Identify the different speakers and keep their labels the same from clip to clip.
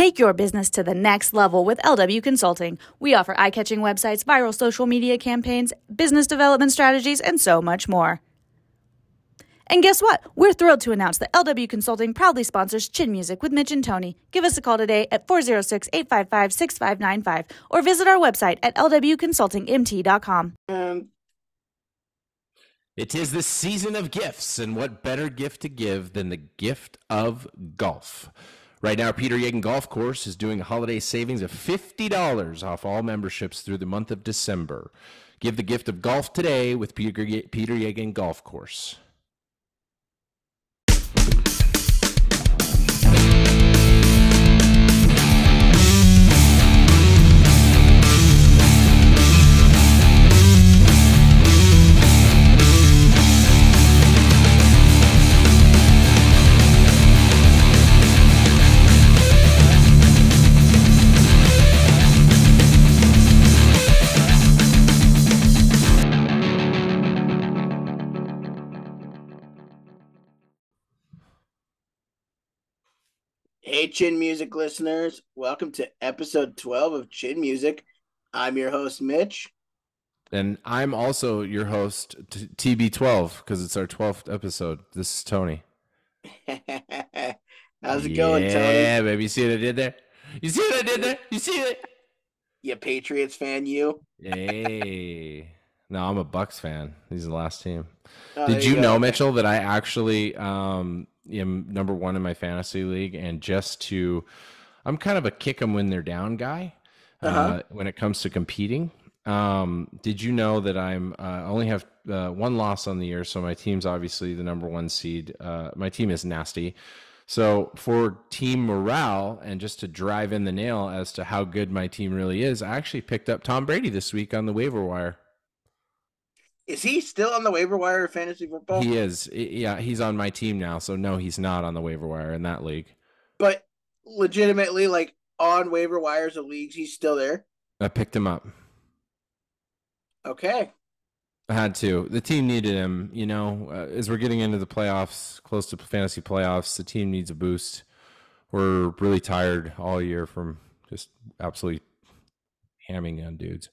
Speaker 1: Take your business to the next level with LW Consulting. We offer eye catching websites, viral social media campaigns, business development strategies, and so much more. And guess what? We're thrilled to announce that LW Consulting proudly sponsors Chin Music with Mitch and Tony. Give us a call today at 406 855 6595 or visit our website at lwconsultingmt.com.
Speaker 2: And um,
Speaker 3: It is the season of gifts, and what better gift to give than the gift of golf? Right now, Peter Yegen Golf Course is doing a holiday savings of $50 off all memberships through the month of December. Give the gift of golf today with Peter, Peter Yegen Golf Course.
Speaker 2: Hey, Chin Music listeners, welcome to episode 12 of Chin Music. I'm your host, Mitch.
Speaker 3: And I'm also your host, t- TB12, because it's our 12th episode. This is Tony.
Speaker 2: How's it going, Tony?
Speaker 3: Yeah, baby. You see what I did there? You see what I did there? You see it?
Speaker 2: You Patriots fan, you?
Speaker 3: Hey. No, I'm a Bucks fan. He's the last team.
Speaker 2: Oh,
Speaker 3: Did you
Speaker 2: go.
Speaker 3: know, Mitchell, that I actually um, am number one in my fantasy league? And just to, I'm kind of a kick them when they're down guy uh
Speaker 2: Uh-huh.
Speaker 3: when it comes to competing. Um, did you know that I'm uh, only have uh, one loss on the year? So my team's obviously the number one seed. Uh, my team is nasty. So for team morale and just to drive in the nail as to how good my team really is, I actually picked up Tom Brady this week on the waiver wire.
Speaker 2: Is he still on the waiver wire of fantasy football?
Speaker 3: He is. Yeah, he's on my team now. So no, he's not on the waiver wire in that league.
Speaker 2: But legitimately, like on waiver wires of leagues, he's still there.
Speaker 3: I picked him up.
Speaker 2: Okay.
Speaker 3: I had to. The team needed him. You know, uh, as we're getting into the playoffs, close to fantasy playoffs, the team needs a boost. We're really tired all year from just absolutely hamming on dudes.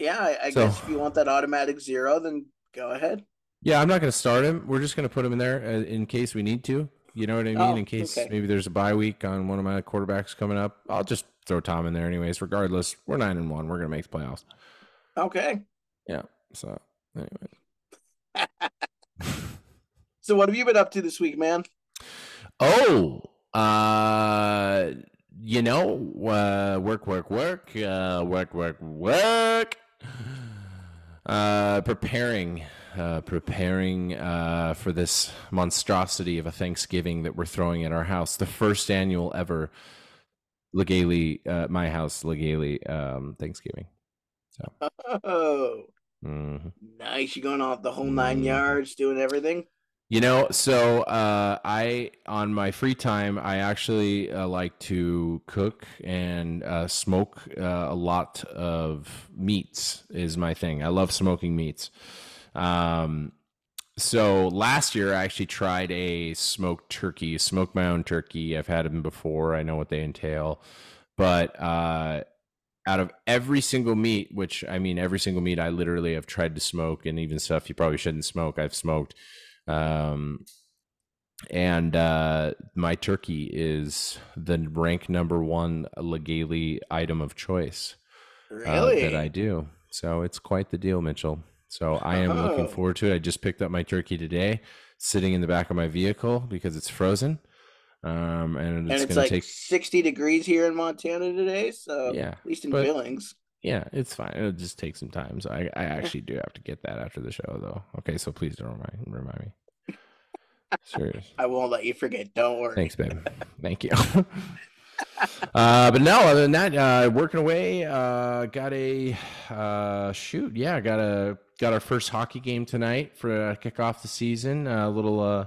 Speaker 2: Yeah, I, I
Speaker 3: So-
Speaker 2: guess if you want that automatic zero, then go ahead.
Speaker 3: Yeah, I'm not going to start him. We're just going to put him in there uh, in case we need to. You know what I mean?
Speaker 2: Oh,
Speaker 3: in case
Speaker 2: okay.
Speaker 3: maybe there's a bye week on one of my quarterbacks coming up, I'll just throw Tom in there anyways. Regardless, we're nine and one. We're going to make the playoffs.
Speaker 2: Okay.
Speaker 3: Yeah. So, anyway.
Speaker 2: So what have you been up to this week, man?
Speaker 3: Oh, uh, you know, uh, work, work, work, uh, work, work, work. Uh, preparing, uh, preparing uh, for this monstrosity of a Thanksgiving that we're throwing at our house, the first annual ever Legale, uh, my house Legale um, Thanksgiving.
Speaker 2: Oh,
Speaker 3: Mhm.
Speaker 2: nice. You're going off the whole 9
Speaker 3: Mhm.
Speaker 2: yards, doing everything?
Speaker 3: You know, so uh, I on my free time, I actually uh, like to cook and uh, smoke uh, a lot of meats. Is my thing. I love smoking meats. Um, so last year, I actually tried a smoked turkey. Smoked my own turkey. I've had them before. I know what they entail, but uh, out of every single meat, which I mean, every single meat I literally have tried to smoke, and even stuff you probably shouldn't smoke, I've smoked. Um, and uh, my turkey is the rank number one legally item of choice uh,
Speaker 2: Really?
Speaker 3: that I do. So it's quite the deal, Mitchell. So I am looking
Speaker 2: Oh.
Speaker 3: forward to it. I just picked up my turkey today, sitting in the back of my vehicle because it's frozen. Um, and
Speaker 2: and
Speaker 3: it's,
Speaker 2: it's
Speaker 3: going
Speaker 2: like
Speaker 3: to take
Speaker 2: 60 degrees here in Montana today, so
Speaker 3: Yeah,
Speaker 2: at least in
Speaker 3: but-
Speaker 2: Billings.
Speaker 3: Yeah, it's fine. It'll just take some time. So I, I actually do have to get that after the show, though. Okay, so please don't remind remind me. Serious.
Speaker 2: I won't let you forget. Don't worry.
Speaker 3: Thanks, babe. Thank you. uh, but no, other than that, uh, working away. Uh, got a uh, shoot. Yeah, got a got our first hockey game tonight for uh, kick off the season. A little, uh,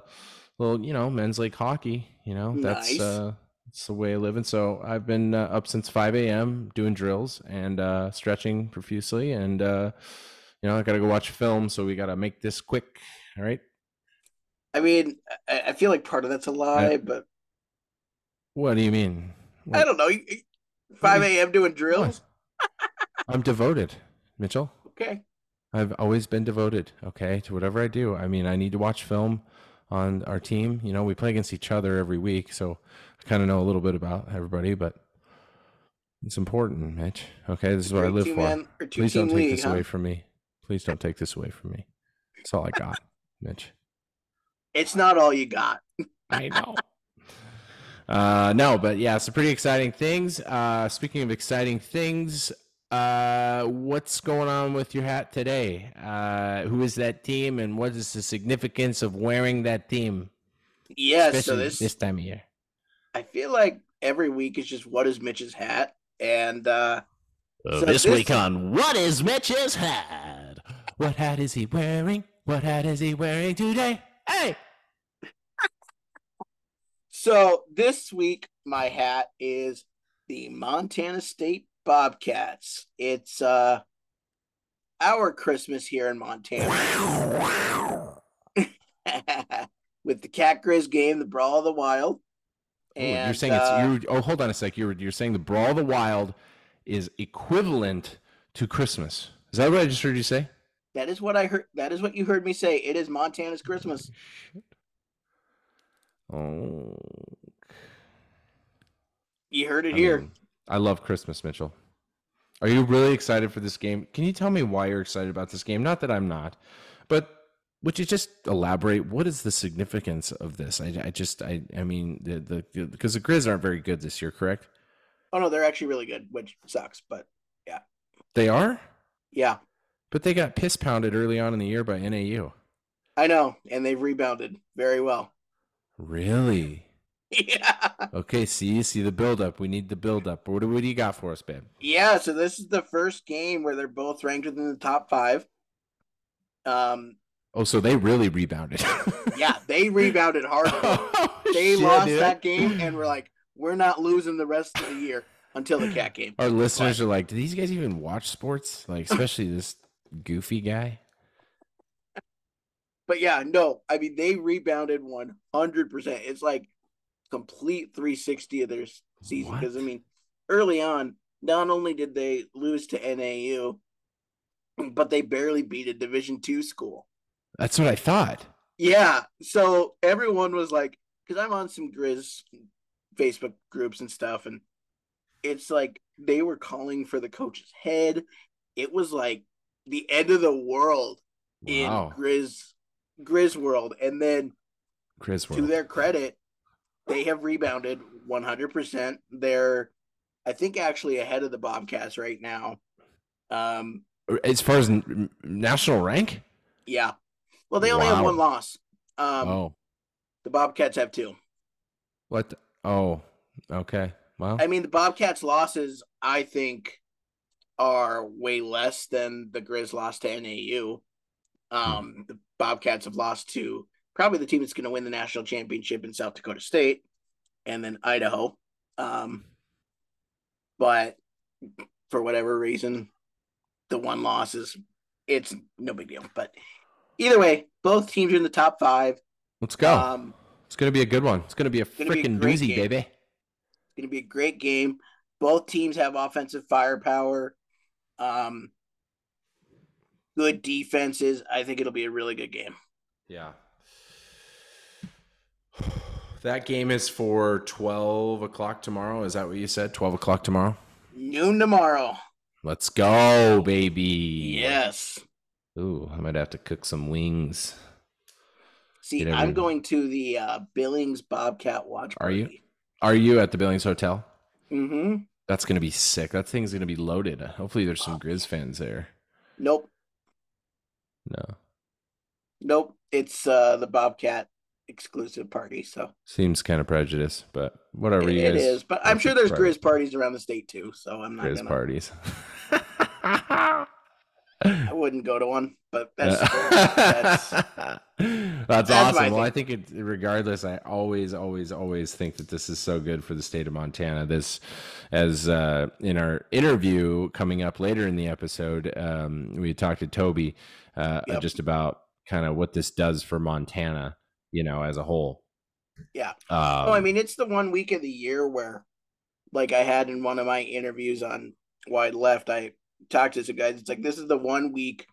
Speaker 3: little, you know, men's league hockey. You know, that's
Speaker 2: Nice.
Speaker 3: uh, that's the way of living. So I've been uh, up since 5 a.m. doing drills and uh, stretching profusely, and uh, you know, I got to go watch film. So we got to make this quick. All right.
Speaker 2: I mean, I, I feel like part of that's a lie, but
Speaker 3: What do you mean?
Speaker 2: I don't know. 5 a.m. doing drills.
Speaker 3: I'm devoted, Mitchell.
Speaker 2: Okay.
Speaker 3: I've always been devoted, okay, to whatever I do. I mean, I need to watch film on our team. You know, we play against each other every week, so I kind of know a little bit about everybody, but it's important, Mitch. Okay, this is what I live for. Please don't take
Speaker 2: league,
Speaker 3: this
Speaker 2: huh?
Speaker 3: away from me. Please don't take this away from me. That's all I got, Mitch.
Speaker 2: It's not all you got.
Speaker 3: I know. Uh, no, but yeah, some pretty exciting things. Uh, speaking of exciting things, uh, what's going on with your hat today? Uh, who is that team, and what is the significance of wearing that team?
Speaker 2: Yes. so this,
Speaker 3: this time of year.
Speaker 2: I feel like every week is just what is Mitch's hat, and uh
Speaker 3: Uh,
Speaker 2: So
Speaker 3: this
Speaker 2: this-
Speaker 3: week on What is Mitch's hat? What hat is he wearing? What hat is he wearing today? Hey!
Speaker 2: so this week my hat is the Montana State Bobcats. It's uh our Christmas here in Montana with the Cat Grizz game, the Brawl of the Wild.
Speaker 3: Ooh, you're saying
Speaker 2: uh,
Speaker 3: it's you. Oh, hold on a sec. You're you're saying the Brawl of the Wild is equivalent to Christmas. Is that what I just heard you say?
Speaker 2: That is what I heard. That is what you heard me say. It is Montana's Christmas.
Speaker 3: Oh,
Speaker 2: You heard it
Speaker 3: I
Speaker 2: here.
Speaker 3: mean, I love Christmas, Mitchell. Are you really excited for this game? Can you tell me why you're excited about this game? Not that I'm not, but would you just elaborate? What is the significance of this? I, I just, I, I mean, the, the because the Grizz aren't very good this year, correct?
Speaker 2: Oh no, they're actually really good, which sucks, but yeah,
Speaker 3: They are,
Speaker 2: yeah,
Speaker 3: but they got piss pounded early on in the year by NAU.
Speaker 2: I know, and they've rebounded very well.
Speaker 3: Really?
Speaker 2: yeah,
Speaker 3: Okay, see, you see the buildup. We need the buildup. What, do- what do you got for us, babe?
Speaker 2: yeah. So this is the first game where they're both ranked within the top five. Um,
Speaker 3: Oh, so they really rebounded.
Speaker 2: yeah, they rebounded hard.
Speaker 3: Oh,
Speaker 2: they
Speaker 3: shit,
Speaker 2: lost
Speaker 3: dude.
Speaker 2: that game, and we're like, we're not losing the rest of the year until the cat game.
Speaker 3: Our listeners are like, do these guys even watch sports? Like, especially this goofy guy.
Speaker 2: But yeah, no, I mean they rebounded one hundred percent. It's like complete three sixty of their season because I mean, early on, not only did they lose to NAU, but they barely beat a Division two school.
Speaker 3: That's what I thought.
Speaker 2: Yeah, so everyone was like, because I'm on some Grizz Facebook groups and stuff, and it's like they were calling for the coach's head. It was like the end of the world in
Speaker 3: Wow,
Speaker 2: Grizz Grizz world, and then
Speaker 3: Chris.
Speaker 2: to their credit, they have rebounded 100%. They're, I think, actually ahead of the Bobcats right now. Um,
Speaker 3: As far as n- national rank.
Speaker 2: yeah. Well, they only have one loss. Um,
Speaker 3: oh,
Speaker 2: the Bobcats have two.
Speaker 3: what? the- oh, okay. Well,
Speaker 2: I mean, the Bobcats' losses, I think, are way less than the Grizz lost to NAU. Um, the Bobcats have lost to probably the team that's going to win the national championship in South Dakota State, and then Idaho. Um, but for whatever reason, the one loss is it's no big deal. But either way, both teams are in the top five.
Speaker 3: let's go.
Speaker 2: Um,
Speaker 3: it's gonna be a good one. It's a
Speaker 2: gonna be a
Speaker 3: freaking doozy,
Speaker 2: game.
Speaker 3: baby.
Speaker 2: It's going to be a great game. Both teams have offensive firepower, um, good defenses. I think it'll be a really good game.
Speaker 3: Yeah. That game is for 12 o'clock tomorrow. Is that what you said? 12 o'clock tomorrow?
Speaker 2: Noon tomorrow.
Speaker 3: Let's go, baby.
Speaker 2: Yes.
Speaker 3: Ooh, I might have to cook some wings.
Speaker 2: See, I'm going to the uh, Billings Bobcat watch
Speaker 3: Are you? Are you at the Billings Hotel?
Speaker 2: Mm-hmm.
Speaker 3: That's going to be sick. That thing's going to be loaded. Hopefully, there's some Grizz fans there.
Speaker 2: Nope.
Speaker 3: No.
Speaker 2: Nope. It's uh, the Bobcat exclusive party. So
Speaker 3: Seems kind of prejudice, but whatever
Speaker 2: it,
Speaker 3: guys.
Speaker 2: is. But I'm sure there's Grizz parties around the state too. So I'm not
Speaker 3: Grizz
Speaker 2: gonna.
Speaker 3: parties.
Speaker 2: I wouldn't go to one, but that's
Speaker 3: that's,
Speaker 2: that's
Speaker 3: that's awesome. Well. I think it, regardless, I always, always, always think that this is so good for the state of Montana. This, as uh, in our interview coming up later in the episode, um, we talked to Toby uh,
Speaker 2: Yep.
Speaker 3: just about kind of what this does for Montana, you know, as a whole.
Speaker 2: Yeah.
Speaker 3: Um,
Speaker 2: Oh, I mean, it's the one week of the year where like I had in one of my interviews on Wide Left, I talked to some guys. It's like this is the one week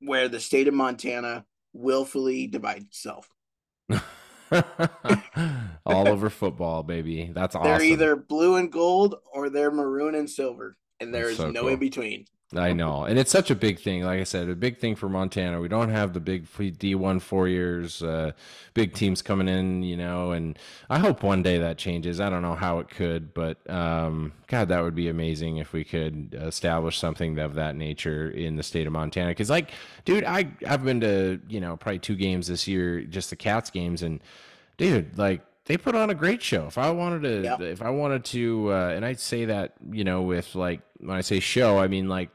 Speaker 2: where the state of Montana willfully divides itself.
Speaker 3: All over football, baby. That's awesome.
Speaker 2: They're either blue and gold or they're maroon and silver, and there is
Speaker 3: so
Speaker 2: no
Speaker 3: cool.
Speaker 2: in between.
Speaker 3: I know, and it's such a big thing. Like I said, a big thing for Montana. We don't have the big D one four years, uh, big teams coming in, you know. And I hope one day that changes. I don't know how it could, but um, God, that would be amazing if we could establish something of that nature in the state of Montana. Because, like, dude, I I've been to you know probably two games this year, just the Cats games, and dude, like they put on a great show. If I wanted to,
Speaker 2: Yep.
Speaker 3: if I wanted to, uh, and I say that, you know, with like when I say show, I mean like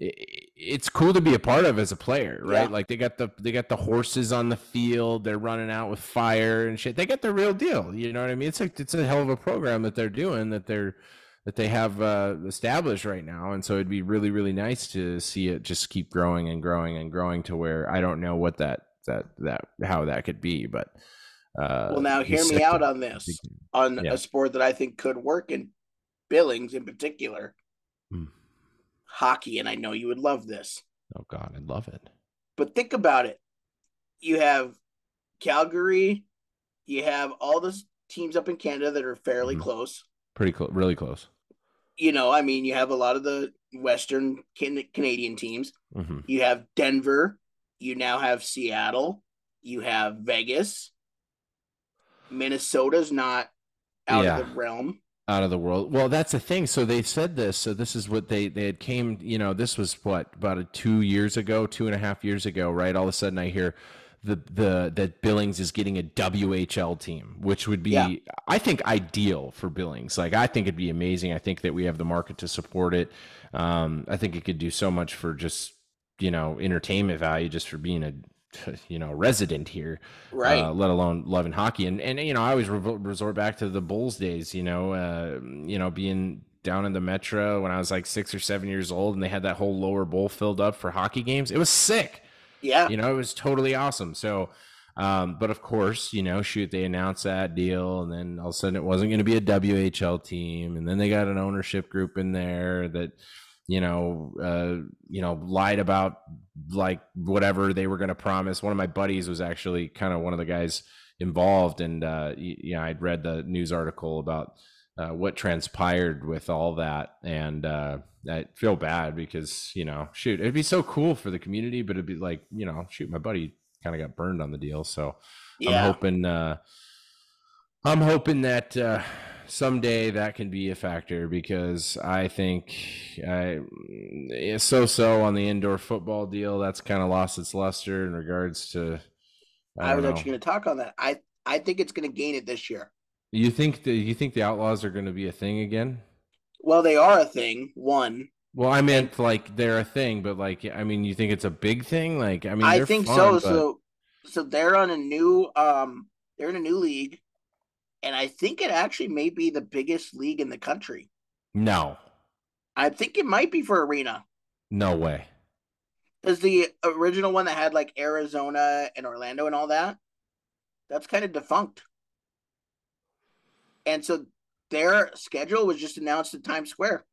Speaker 3: it's cool to be a part of as a player, right?
Speaker 2: Yeah.
Speaker 3: Like they got the they got the horses on the field, they're running out with fire and shit. They got the real deal. You know what I mean? It's like it's a hell of a program that they're doing that they're that they have uh, established right now, and so it'd be really really nice to see it just keep growing and growing and growing to where I don't know what that that that how that could be, but. Uh,
Speaker 2: Well, now hear me out on this on
Speaker 3: Yeah.
Speaker 2: a sport that I think could work in Billings in particular,
Speaker 3: Hmm.
Speaker 2: Hockey, and I know you would love this.
Speaker 3: Oh God, I love it.
Speaker 2: But think about it. You have Calgary, you have all those teams up in Canada that are fairly
Speaker 3: Mhm.
Speaker 2: close.
Speaker 3: Pretty close, really close.
Speaker 2: You know, I mean, you have a lot of the Western can- Canadian teams.
Speaker 3: hmm
Speaker 2: You have Denver. You now have Seattle. You have Vegas. Minnesota's not out
Speaker 3: Yeah.
Speaker 2: of the realm.
Speaker 3: Out of the world. Well, that's the thing. So they said this. So this is what they they had came. You know, this was what about a two years ago, two and a half years ago, right? All of a sudden, I hear the the that Billings is getting a WHL team, which would be
Speaker 2: Yeah.
Speaker 3: I think ideal for Billings. Like I think it'd be amazing. I think that we have the market to support it. Um, I think it could do so much for just you know entertainment value, just for being a you know resident here
Speaker 2: Right.
Speaker 3: uh, let alone loving hockey. And and you know, I always re- resort back to the Bulls days. You know, uh, you know, being down in the Metro when I was like six or seven years old, and they had that whole lower bowl filled up for hockey games. It was sick.
Speaker 2: yeah.
Speaker 3: You know, it was totally awesome. So. Um, but of course, you know, shoot, they announced that deal, and then all of a sudden it wasn't going to be a WHL team, and then they got an ownership group in there that, you know, uh, you know, lied about like whatever they were going to promise. One of my buddies was actually kind of one of the guys involved, and uh, you know, I'd read the news article about uh, what transpired with all that, and uh, I feel bad because you know, shoot, it'd be so cool for the community, but it'd be like, you know, shoot, my buddy kind of got burned on the deal, so I'm hoping, uh, I'm hoping that uh, someday that can be a factor because I think I it's so so on the indoor football deal. That's kind of lost its luster in regards to. I,
Speaker 2: I was
Speaker 3: don't
Speaker 2: actually going to talk on that. I I think it's going to gain it this year.
Speaker 3: You think the you think the Outlaws are going to be a thing again?
Speaker 2: Well, they are a thing. One,
Speaker 3: Well, I meant like they're a thing, but like I mean, you think it's a big thing? Like I mean,
Speaker 2: I think
Speaker 3: fun,
Speaker 2: so.
Speaker 3: but-
Speaker 2: So, so they're on a new um, they're in a new league, and I think it actually may be the biggest league in the country.
Speaker 3: no,
Speaker 2: I think it might be for arena.
Speaker 3: no way.
Speaker 2: Because the original one that had like Arizona and Orlando and all that, that's kind of defunct. And so their schedule was just announced in Times Square.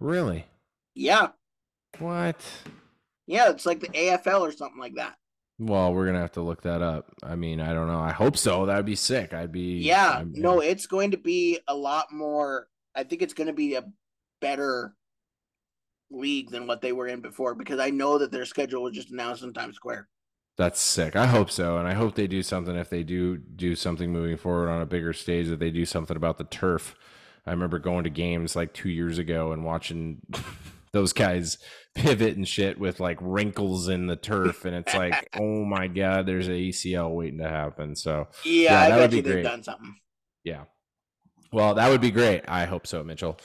Speaker 3: Really?
Speaker 2: Yeah.
Speaker 3: What?
Speaker 2: Yeah. It's like the AFL or something like that.
Speaker 3: Well, we're gonna have to look that up. I mean, I don't know. I hope so. That'd be sick. I'd be.
Speaker 2: Yeah.
Speaker 3: I'm-
Speaker 2: No, it's going to be a lot more. I think it's going to be a better league than what they were in before because I know that their schedule was just announced in Times Square.
Speaker 3: That's sick. I hope so, and I hope they do something. If they do do something moving forward on a bigger stage, that they do something about the turf. I remember going to games like two years ago and watching those guys pivot and shit with like wrinkles in the turf, and it's like, oh my god, there's a ACL waiting to happen. So
Speaker 2: Yeah,
Speaker 3: Yeah,
Speaker 2: I
Speaker 3: that would be great.
Speaker 2: done something.
Speaker 3: yeah, well, that would be great. I hope so, Mitchell.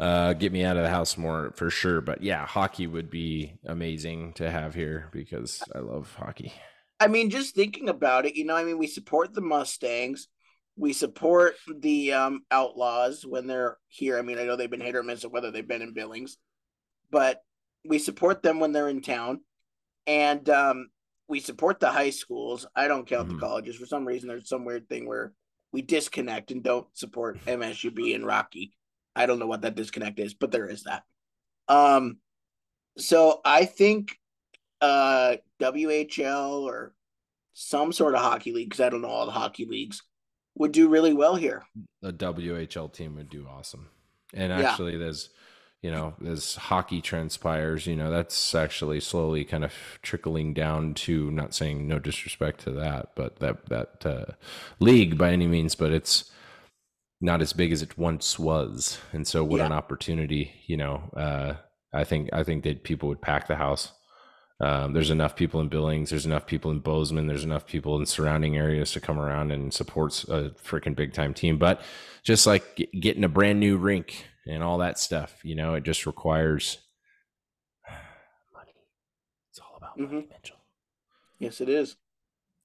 Speaker 3: Uh, get me out of the house more for sure. But yeah, hockey would be amazing to have here because I love hockey.
Speaker 2: I mean, just thinking about it, you know, I mean, we support the Mustangs, we support the um, Outlaws when they're here. I mean, I know they've been hit or miss of whether they've been in Billings, but we support them when they're in town, and um, we support the high schools. I don't count
Speaker 3: Mhm.
Speaker 2: the colleges for some reason. There's some weird thing where we disconnect and don't support MSUB and Rocky. I don't know what that disconnect is, but there is that. Um, so I think uh WHL or some sort of hockey league because I don't know all the hockey leagues would do really well here.
Speaker 3: The WHL team would do awesome. And
Speaker 2: Yeah.
Speaker 3: actually, there's, you know, as hockey transpires, you know, that's actually slowly kind of trickling down to, not saying no disrespect to that, but that, that uh, league by any means, but it's not as big as it once was. And so what
Speaker 2: Yeah.
Speaker 3: an opportunity, you know, uh, I think, I think that people would pack the house. Um, there's enough people in Billings. There's enough people in Bozeman. There's enough people in surrounding areas to come around and support a freaking big time team. But just like get- getting a brand new rink and all that stuff, you know, it just requires money. It's all about money,
Speaker 2: Mhm.
Speaker 3: Mitchell.
Speaker 2: Yes, it is.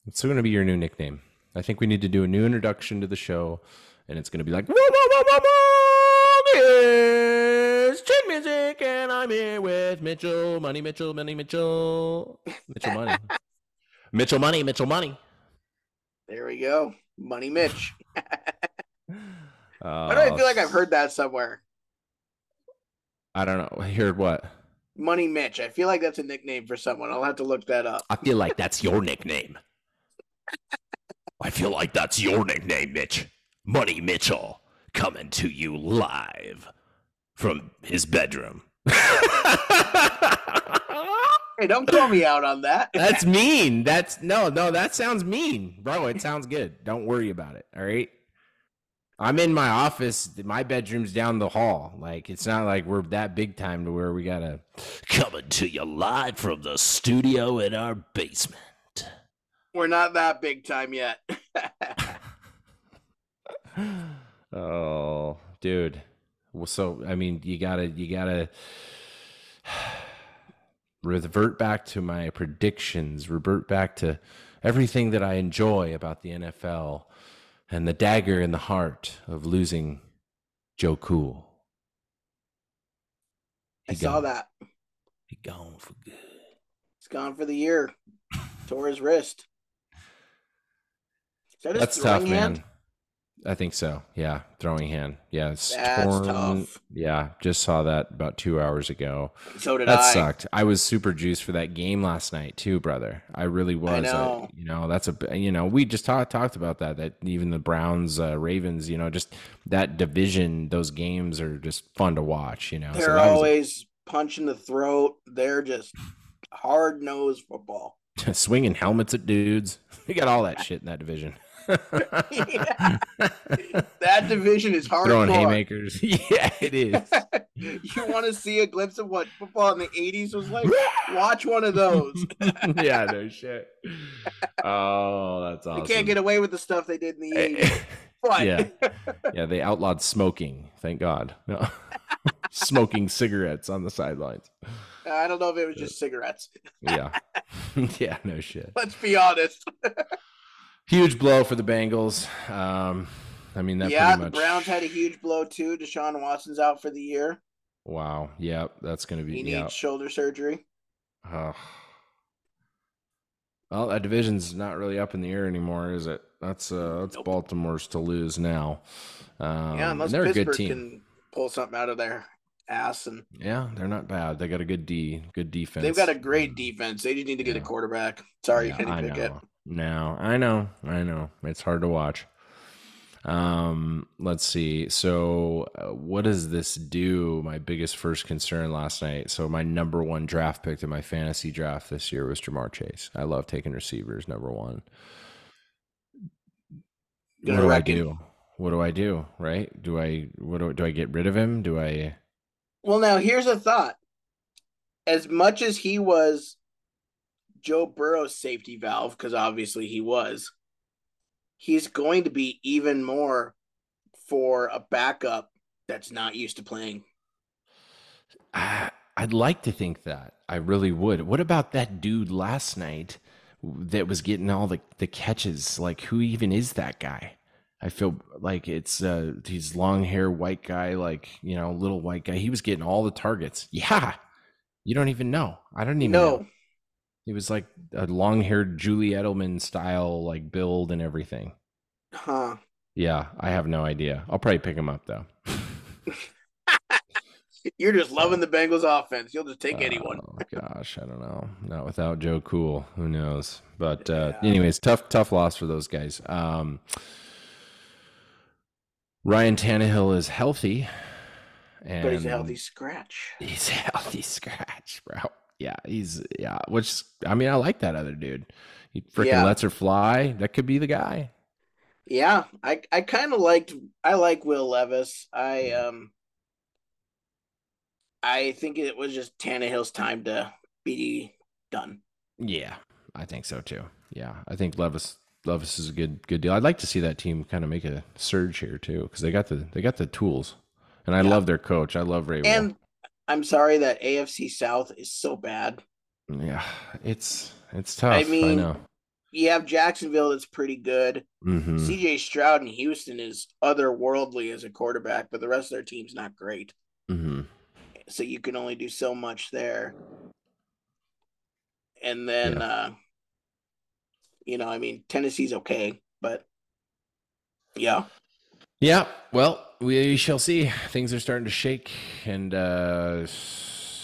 Speaker 3: It's going to be your new nickname. I think we need to do a new introduction to the show, and it's going to be like, whoa, whoa, whoa, whoa, whoa, it's Chin Music, and I'm here with Mitchell, Money Mitchell, Money Mitchell, Mitchell Money. Mitchell Money, Mitchell Money.
Speaker 2: There we go. Money Mitch.
Speaker 3: Uh,
Speaker 2: Why do I feel like I've heard that somewhere?
Speaker 3: I don't know. I heard what?
Speaker 2: Money Mitch. I feel like that's a nickname for someone. I'll have to look that up.
Speaker 3: I feel like that's your nickname. I feel like that's your nickname, Mitch. Money Mitchell coming to you live from his bedroom.
Speaker 2: Hey, don't call me out on that.
Speaker 3: That's mean. That's no, no, that sounds mean. Bro, it sounds good. Don't worry about it. All right. I'm in my office. My bedroom's down the hall. Like it's not like we're that big time to where we gotta coming to you live from the studio in our basement.
Speaker 2: We're not that big time yet.
Speaker 3: oh, dude. Well, so I mean, you gotta, you gotta revert back to my predictions. Revert back to everything that I enjoy about the NFL, and the dagger in the heart of losing Joe Cool.
Speaker 2: I saw
Speaker 3: gone.
Speaker 2: that.
Speaker 3: He gone for good.
Speaker 2: He's gone for the year. Tore his wrist. That
Speaker 3: That's tough,
Speaker 2: hand?
Speaker 3: man. I think so. Yeah, throwing hand. Yeah, it's
Speaker 2: That's
Speaker 3: torn.
Speaker 2: tough.
Speaker 3: Yeah, just saw that about two hours ago.
Speaker 2: So did
Speaker 3: That
Speaker 2: I.
Speaker 3: sucked. I was super juiced for that game last night too, brother. I really was.
Speaker 2: I know.
Speaker 3: you know, that's a you know we just talked talked about that. That even the Browns, uh, Ravens, you know, just that division. Those games are just fun to watch. You know, So
Speaker 2: They're
Speaker 3: was
Speaker 2: always punching the throat. They're just hard nosed football.
Speaker 3: swinging helmets at dudes. We got all that shit in that division.
Speaker 2: Yeah. That division is hard.
Speaker 3: Throwing haymakers. yeah, it is.
Speaker 2: you want to see a glimpse of what football in the 80s was like? Watch one of those.
Speaker 3: yeah, no shit. Oh, that's awesome.
Speaker 2: They can't get away with the stuff they did in the
Speaker 3: Eh,
Speaker 2: 80s. But
Speaker 3: yeah. yeah, they outlawed smoking. Thank God. No. smoking cigarettes on the sidelines.
Speaker 2: I don't know if it was just cigarettes.
Speaker 3: Yeah. yeah, no shit.
Speaker 2: Let's be honest.
Speaker 3: Huge blow for the Bengals. Um, I mean that
Speaker 2: yeah,
Speaker 3: pretty
Speaker 2: the
Speaker 3: much.
Speaker 2: Browns had a huge blow too. Deshaun Watson's out for the year.
Speaker 3: Wow. Yep, that's gonna be
Speaker 2: He needs
Speaker 3: yeah.
Speaker 2: shoulder surgery.
Speaker 3: Oh. Well, that division's not really up in the air anymore, is it? That's uh that's
Speaker 2: Nope.
Speaker 3: Baltimore's to lose now. Um,
Speaker 2: yeah, unless
Speaker 3: they're a
Speaker 2: Pittsburgh
Speaker 3: good team.
Speaker 2: can pull something out of their ass, and
Speaker 3: Yeah, they're not bad. They got a good D, good defense.
Speaker 2: they've got a great defense. They just need to get a quarterback. Sorry,
Speaker 3: Yeah,
Speaker 2: Kenny
Speaker 3: I
Speaker 2: Pickett.
Speaker 3: know. No, I know, I know. It's hard to watch. Um, let's see. So, uh, what does this do? My biggest first concern last night. So, my number one draft pick in my fantasy draft this year was Ja'Marr Chase. I love taking receivers. Number one. What do I do? What do I do? Right? Do I what do, do I get rid of him? Do I?
Speaker 2: Well, now here's a thought. As much as he was Joe Burrow's safety valve, because obviously he was, he's going to be even more for a backup that's not used to playing.
Speaker 3: I, I'd like to think that. I really would. What about that dude last night that was getting all the, the catches? Like, who even is that guy? I feel like it's uh he's long hair white guy, like you know, little white guy. He was getting all the targets. Yeah, you don't even know. I don't even know. He was like a long haired Julie Edelman style, like build and everything.
Speaker 2: huh?
Speaker 3: Yeah, I have no idea. I'll probably pick him up though.
Speaker 2: You're just loving the Bengals offense. You'll just take anyone.
Speaker 3: Oh gosh, I don't know. Not without Joe Cool. Who knows? But uh,
Speaker 2: Yeah.
Speaker 3: anyways, tough tough loss for those guys. Um, Ryan Tannehill is healthy, and
Speaker 2: But he's a healthy scratch.
Speaker 3: He's a healthy scratch, bro. Yeah, he's yeah. Which I mean, I like that other dude. He freaking
Speaker 2: Yeah.
Speaker 3: lets her fly. That could be the guy.
Speaker 2: Yeah, I I kind of liked I like Will Levis. I um I think it was just Tannehill's time to be done.
Speaker 3: Yeah, I think so too. Yeah, I think Levis Levis is a good good deal. I'd like to see that team kind of make a surge here too because they got the they got the tools, and I
Speaker 2: Yeah.
Speaker 3: love their coach. I love Ray. Will.
Speaker 2: I'm sorry that AFC South is so bad.
Speaker 3: yeah, it's it's tough. I,
Speaker 2: mean,
Speaker 3: know.
Speaker 2: You have Jacksonville that's pretty good.
Speaker 3: hmm
Speaker 2: CJ Stroud in Houston is otherworldly as a quarterback, but the rest of their team's not great.
Speaker 3: hmm
Speaker 2: So you can only do so much there. And then
Speaker 3: Yeah.
Speaker 2: uh you know, I mean Tennessee's okay, but yeah.
Speaker 3: Yeah, well, we shall see. Things are starting to shake and uh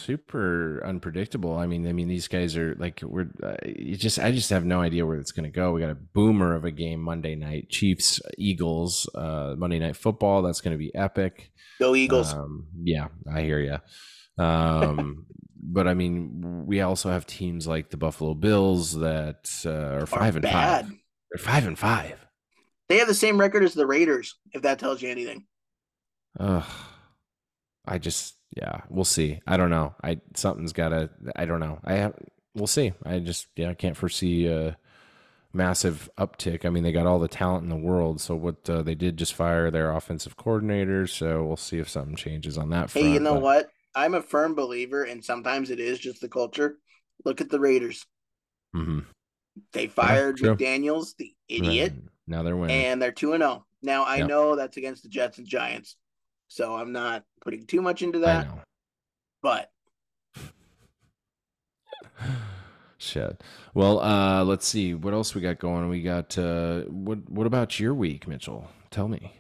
Speaker 3: super unpredictable. I mean, I mean these guys are like we're uh, just I just have no idea where it's going to go. We got a boomer of a game Monday night, Chiefs Eagles, uh Monday night football. That's going to be epic.
Speaker 2: Go Eagles.
Speaker 3: Um, yeah, I hear you. Um, but I mean, we also have teams like the Buffalo Bills that uh, are five and
Speaker 2: bad.
Speaker 3: five. They're five and five.
Speaker 2: They have the same record as the Raiders, if that tells you anything.
Speaker 3: Ugh. I just yeah, we'll see. I don't know. I something's gotta I don't know. I have we'll see. I just yeah, I can't foresee a massive uptick. I mean, they got all the talent in the world. So what uh, they did just fire their offensive coordinator. So we'll see if something changes on that front.
Speaker 2: Hey, you know
Speaker 3: but-
Speaker 2: what? I'm a firm believer, and sometimes it is just the culture. Look at the Raiders.
Speaker 3: Mhm.
Speaker 2: They fired
Speaker 3: true.
Speaker 2: McDaniels, the idiot,
Speaker 3: Right. Now they're winning.
Speaker 2: and they're 2 and 0. Now, I
Speaker 3: Yep.
Speaker 2: know that's against the Jets and Giants, so I'm not putting too much into that, but
Speaker 3: Shit. Well, uh, let's see what else we got going. We got uh, what? What about your week, Mitchell? Tell me.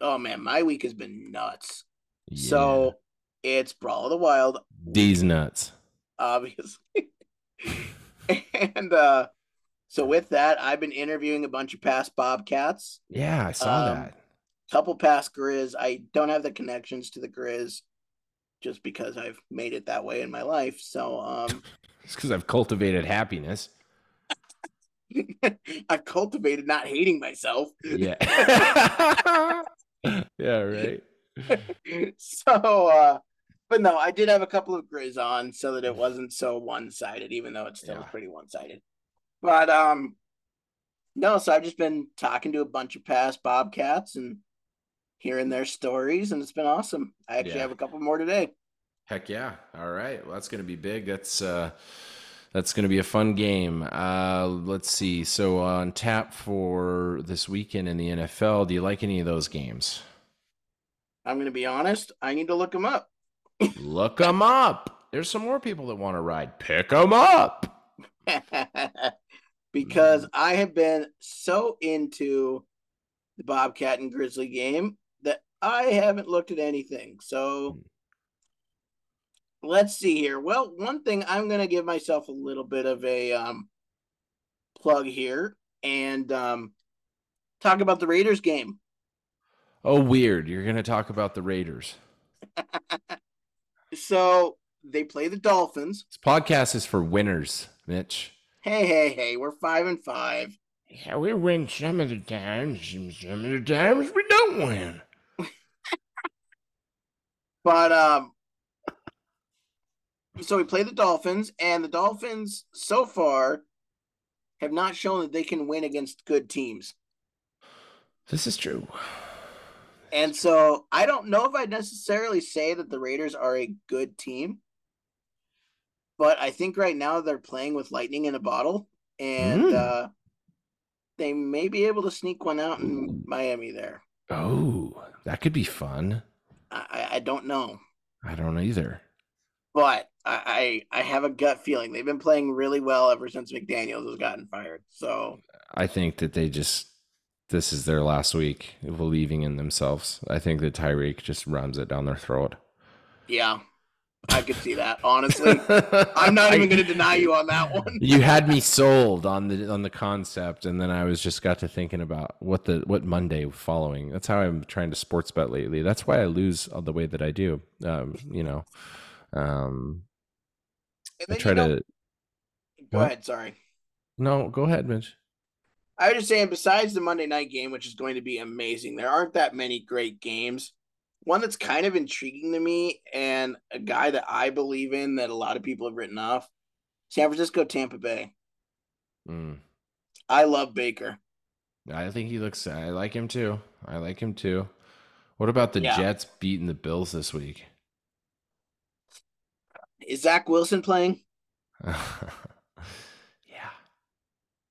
Speaker 2: oh man, my week has been nuts.
Speaker 3: Yeah.
Speaker 2: So it's Brawl of the Wild,
Speaker 3: these nuts.
Speaker 2: obviously. and uh so with that, I've been interviewing a bunch of past Bobcats,
Speaker 3: Yeah, I saw
Speaker 2: Um,
Speaker 3: that.
Speaker 2: Couple past Grizz. I don't have the connections to the Grizz just because I've made it that way in my life. So um
Speaker 3: It's because I've cultivated happiness.
Speaker 2: I've cultivated not hating myself.
Speaker 3: Yeah. yeah. Right.
Speaker 2: so uh but no, I did have a couple of Grizz on so that it wasn't so one sided, even though it's still
Speaker 3: Yeah.
Speaker 2: pretty one sided. But um no, so I've just been talking to a bunch of past Bobcats and hearing their stories, and it's been awesome. I actually
Speaker 3: Yeah.
Speaker 2: have a couple more today.
Speaker 3: Heck yeah. All right. Well, that's going to be big. That's uh that's going to be a fun game. Uh let's see. So on tap for this weekend in the NFL, do you like any of those games?
Speaker 2: I'm gonna be honest, I need to look them up.
Speaker 3: Look them up. There's some more people that want to ride. Pick them up.
Speaker 2: because
Speaker 3: Mm.
Speaker 2: I have been so into the Bobcat and Grizzly game I haven't looked at anything. So
Speaker 3: Mm.
Speaker 2: let's see here. Well, one thing I'm going to give myself a little bit of a um, plug here and um, talk about the Raiders game.
Speaker 3: Oh, weird. You're going to talk about the Raiders.
Speaker 2: So they play the Dolphins.
Speaker 3: This podcast is for winners, Mitch.
Speaker 2: Hey, hey, hey, we're five and five.
Speaker 3: Yeah, we win some of the times, and some of the times we don't win.
Speaker 2: But um so we play the Dolphins and the Dolphins so far have not shown that they can win against good teams.
Speaker 3: This is true.
Speaker 2: And so I don't know if I'd necessarily say that the Raiders are a good team. But I think right now they're playing with lightning in a bottle and
Speaker 3: Mm.
Speaker 2: uh they may be able to sneak one out in Miami there.
Speaker 3: Oh, that could be fun.
Speaker 2: I, I- don't know.
Speaker 3: I don't either.
Speaker 2: But I, I I have a gut feeling they've been playing really well ever since McDaniels has gotten fired. So
Speaker 3: I think that they just this is their last week believing in themselves. I think that Tyreek just runs it down their throat.
Speaker 2: Yeah, I could see that. Honestly, I'm not even going to deny you on that one.
Speaker 3: you had me sold on the on the concept, and then I was just got to thinking about what the what Monday following. That's how I'm trying to sports bet lately. That's why I lose the way that I do. Um, you know, um, I try know, to.
Speaker 2: Go what? ahead. Sorry.
Speaker 3: No, go ahead, Mitch.
Speaker 2: I was just saying, besides the Monday night game, which is going to be amazing, there aren't that many great games. One that's kind of intriguing to me, and a guy that I believe in that a lot of people have written off San Francisco, Tampa Bay. Mm. I love Baker.
Speaker 3: I think he looks, I like him too. I like him too. What about the yeah. Jets beating the Bills this week?
Speaker 2: Is Zach Wilson playing?
Speaker 3: yeah.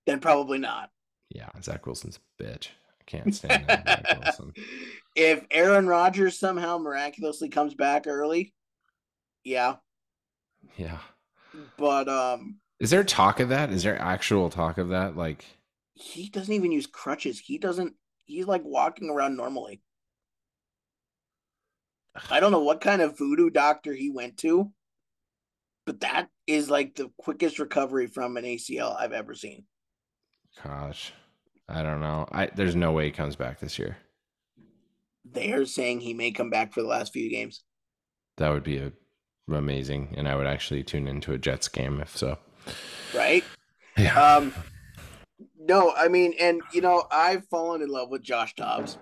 Speaker 2: Then probably not.
Speaker 3: Yeah, Zach Wilson's a bitch. Can't stand Zach
Speaker 2: Wilson. If Aaron Rodgers somehow miraculously comes back early, yeah.
Speaker 3: Yeah.
Speaker 2: But um
Speaker 3: is there talk of that? Is there actual talk of that? Like
Speaker 2: he doesn't even use crutches. He doesn't he's like walking around normally. I don't know what kind of voodoo doctor he went to, but that is like the quickest recovery from an ACL I've ever seen.
Speaker 3: Gosh. I don't know. I there's no way he comes back this year.
Speaker 2: They're saying he may come back for the last few games.
Speaker 3: That would be a, amazing, and I would actually tune into a Jets game if so.
Speaker 2: Right.
Speaker 3: Yeah.
Speaker 2: Um. No, I mean, and you know, I've fallen in love with Josh Dobbs.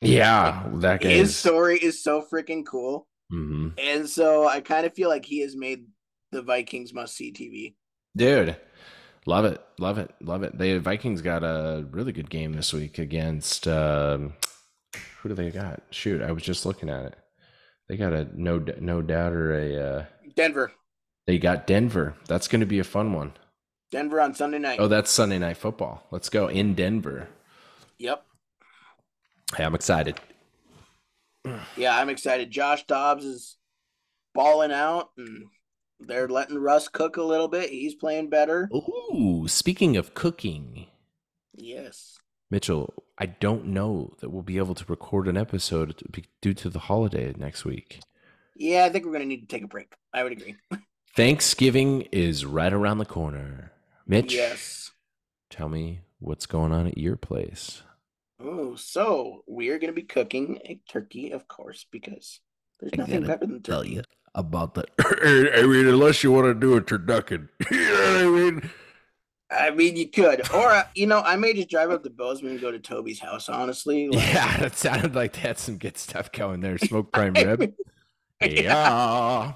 Speaker 3: Yeah, that
Speaker 2: guy. His story is so freaking cool,
Speaker 3: mm-hmm.
Speaker 2: and so I kind of feel like he has made the Vikings must see TV.
Speaker 3: Dude, Love it, love it, love it. The Vikings got a really good game this week against um, who do they got? Shoot, I was just looking at it. They got a no no doubter a uh,
Speaker 2: Denver.
Speaker 3: They got Denver. That's going to be a fun one.
Speaker 2: Denver on Sunday night.
Speaker 3: Oh, that's Sunday night football. Let's go in Denver.
Speaker 2: Yep.
Speaker 3: Hey, I'm excited.
Speaker 2: Yeah, I'm excited. Josh Dobbs is balling out and they're letting Russ cook a little bit. He's playing better.
Speaker 3: Ooh, speaking of cooking.
Speaker 2: Yes.
Speaker 3: Mitchell, I don't know that we'll be able to record an episode due to the holiday next week.
Speaker 2: Yeah, I think we're going to need to take a break. I would agree.
Speaker 3: Thanksgiving is right around the corner. Mitch.
Speaker 2: Yes.
Speaker 3: Tell me what's going on at your place.
Speaker 2: Oh, so we're going to be cooking a turkey, of course, because there's nothing better than turkey.
Speaker 3: About that. I mean, unless you want to do a turducken, you know what I mean.
Speaker 2: I mean, you could, or uh, you know, I may just drive up to Bozeman and go to Toby's house. Honestly,
Speaker 3: like, yeah, it sounded like they had some good stuff going there. Smoke prime rib. yeah.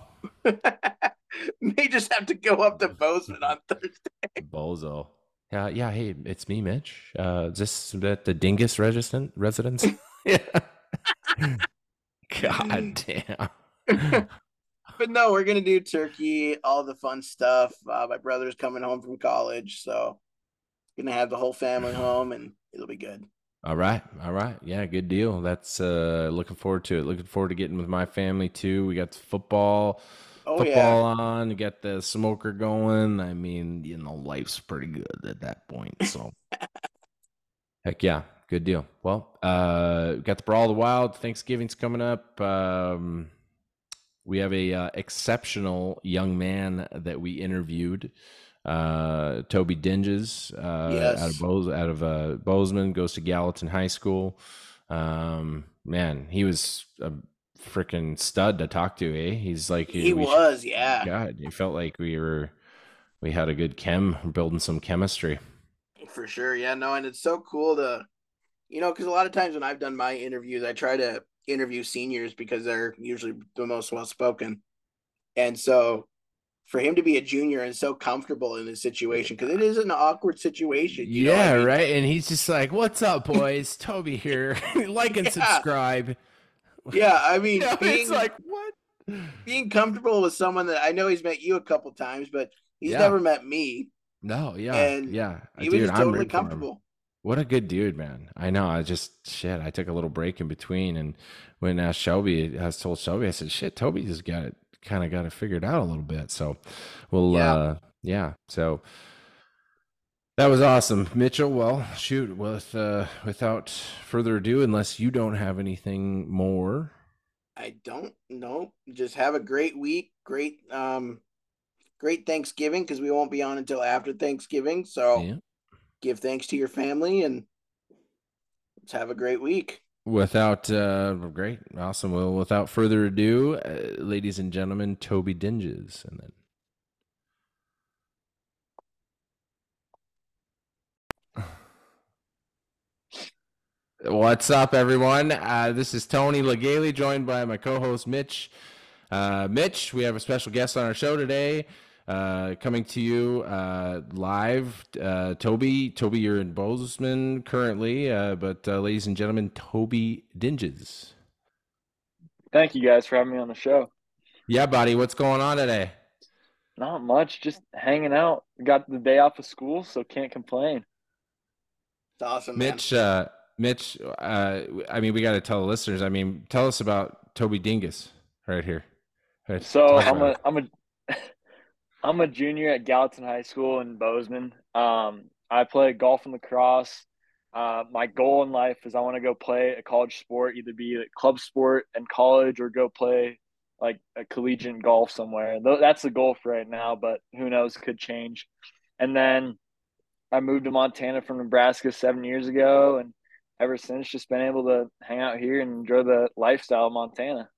Speaker 2: may just have to go up to Bozeman on Thursday.
Speaker 3: Bozo. Yeah, yeah. Hey, it's me, Mitch. Uh, is this at the Dingus resident residence? yeah. God damn
Speaker 2: but no, we're gonna do turkey, all the fun stuff. Uh, my brother's coming home from college, so gonna have the whole family home, and it'll be good.
Speaker 3: All right, all right, yeah, good deal. That's uh looking forward to it. Looking forward to getting with my family too. We got football, oh, football yeah. on. We got the smoker going. I mean, you know, life's pretty good at that point. So, heck yeah, good deal. Well, uh, got the brawl of the wild. Thanksgiving's coming up. Um, we have a uh, exceptional young man that we interviewed uh, toby dinges uh, yes. out of Bose, out of uh, bozeman goes to gallatin high school. Um, man he was a freaking stud to talk to eh? He's like
Speaker 2: he was yeah.
Speaker 3: God he felt like we were we had a good chem building some chemistry.
Speaker 2: For sure yeah no and it's so cool to you know because a lot of times when i've done my interviews i try to interview seniors because they're usually the most well spoken. And so for him to be a junior and so comfortable in this situation because it is an awkward situation.
Speaker 3: yeah, I mean? right. And he's just like, "What's up, boys? Toby here. like and yeah. subscribe."
Speaker 2: Yeah, I mean, yeah,
Speaker 3: being, it's like what?
Speaker 2: Being comfortable with someone that I know he's met you a couple times, but he's yeah. never met me.
Speaker 3: No, yeah, and yeah.
Speaker 2: He Dude, was totally comfortable.
Speaker 3: What a good dude, man. I know. I just shit. I took a little break in between, and when asked Shelby, I told Shelby, I said, "Shit, Toby just got it, kind of got it figured out a little bit." So, we'll, yeah, uh, yeah. So That was awesome, Mitchell. Well, shoot, with uh, without further ado, unless you don't have anything more,
Speaker 2: I don't know. Just have a great week. Great, um, great Thanksgiving because we won't be on until after Thanksgiving. So
Speaker 3: yeah.
Speaker 2: Give thanks to your family and let's have a great week.
Speaker 3: Without uh, great, awesome. Well, without further ado, uh, ladies and gentlemen, Toby Dinges, and then. What's up, everyone? Uh, this is Tony Legale, joined by my co-host Mitch. Uh, Mitch, we have a special guest on our show today, uh, coming to you uh, live. Uh, Toby, Toby, you're in Bozeman currently, uh, but ladies and gentlemen, Toby Dinges.
Speaker 4: Thank you guys for having me on the show.
Speaker 3: Yeah, buddy, what's going on today?
Speaker 4: Not much, just hanging out. Got the day off of school, so can't complain.
Speaker 2: It's awesome,
Speaker 3: Mitch. Mitch, uh, I mean, we got to tell the listeners. I mean, tell us about Toby Dingus right here.
Speaker 4: Right. So I'm a I'm a I'm a junior at Gallatin High School in Bozeman. Um, I play golf and lacrosse. Uh, my goal in life is I want to go play a college sport, either be a club sport in college or go play like a collegiate golf somewhere. That's the goal for right now, but who knows? Could change. And then I moved to Montana from Nebraska seven years ago, and ever since just been able to hang out here and enjoy the lifestyle of Montana.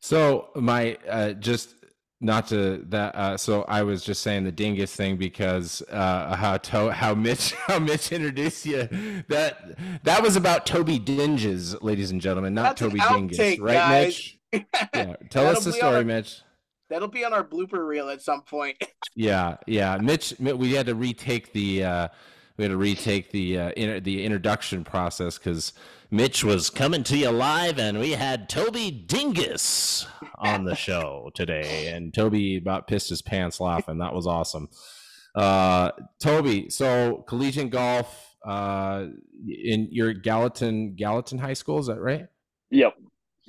Speaker 3: So my uh, just not to that uh, so I was just saying the dingus thing because uh, how to, how Mitch how Mitch introduced you that that was about Toby Dinges, ladies and gentlemen, not
Speaker 2: That's
Speaker 3: Toby Dingus, right,
Speaker 2: guys.
Speaker 3: Mitch? Yeah, tell us the story,
Speaker 2: our,
Speaker 3: Mitch.
Speaker 2: That'll be on our blooper reel at some point.
Speaker 3: yeah, yeah, Mitch. We had to retake the uh, we had to retake the uh, the introduction process because Mitch was coming to you live, and we had Toby Dingus on the show today, and Toby about pissed his pants laughing. That was awesome. Uh, Toby, so collegiate golf uh, in your Gallatin Gallatin High School, is that right?
Speaker 4: Yep,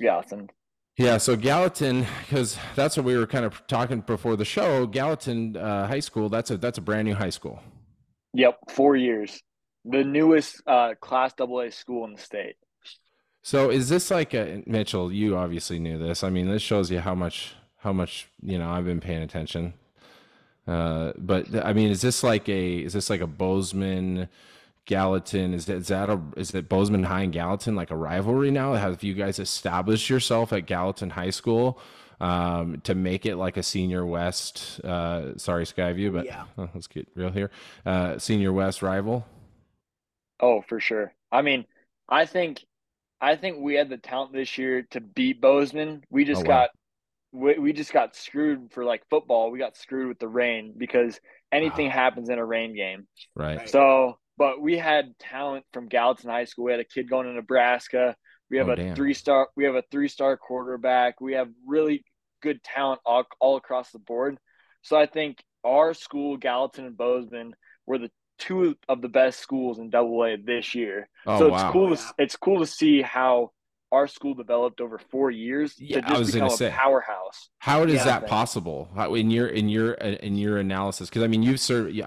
Speaker 4: Gallatin.
Speaker 3: Yeah, so Gallatin, because that's what we were kind of talking before the show. Gallatin uh, High School, that's a that's a brand new high school.
Speaker 4: Yep, four years. The newest uh, Class AA school in the state.
Speaker 3: So is this like a Mitchell? You obviously knew this. I mean, this shows you how much how much you know I've been paying attention. Uh, but I mean, is this like a is this like a Bozeman? Gallatin is that is that a is that Bozeman High and Gallatin like a rivalry now? Have you guys established yourself at Gallatin High School um, to make it like a senior West. Uh, sorry, Skyview, but
Speaker 2: yeah.
Speaker 3: oh, let's get real here. Uh, senior West rival.
Speaker 4: Oh, for sure. I mean, I think, I think we had the talent this year to beat Bozeman. We just oh, wow. got, we, we just got screwed for like football. We got screwed with the rain because anything wow. happens in a rain game.
Speaker 3: Right.
Speaker 4: So, but we had talent from Gallatin High School. We had a kid going to Nebraska. We have oh, a damn. three star. We have a three star quarterback. We have really good talent all, all across the board. So I think our school, Gallatin and Bozeman, were the two of the best schools in Double A this year.
Speaker 3: Oh,
Speaker 4: so it's
Speaker 3: wow.
Speaker 4: cool. To, it's cool to see how our school developed over four years
Speaker 3: yeah,
Speaker 4: to just
Speaker 3: I was
Speaker 4: become
Speaker 3: gonna
Speaker 4: a
Speaker 3: say,
Speaker 4: powerhouse.
Speaker 3: How is yeah, that possible? How, in your in your in your analysis? Because I mean, you've served.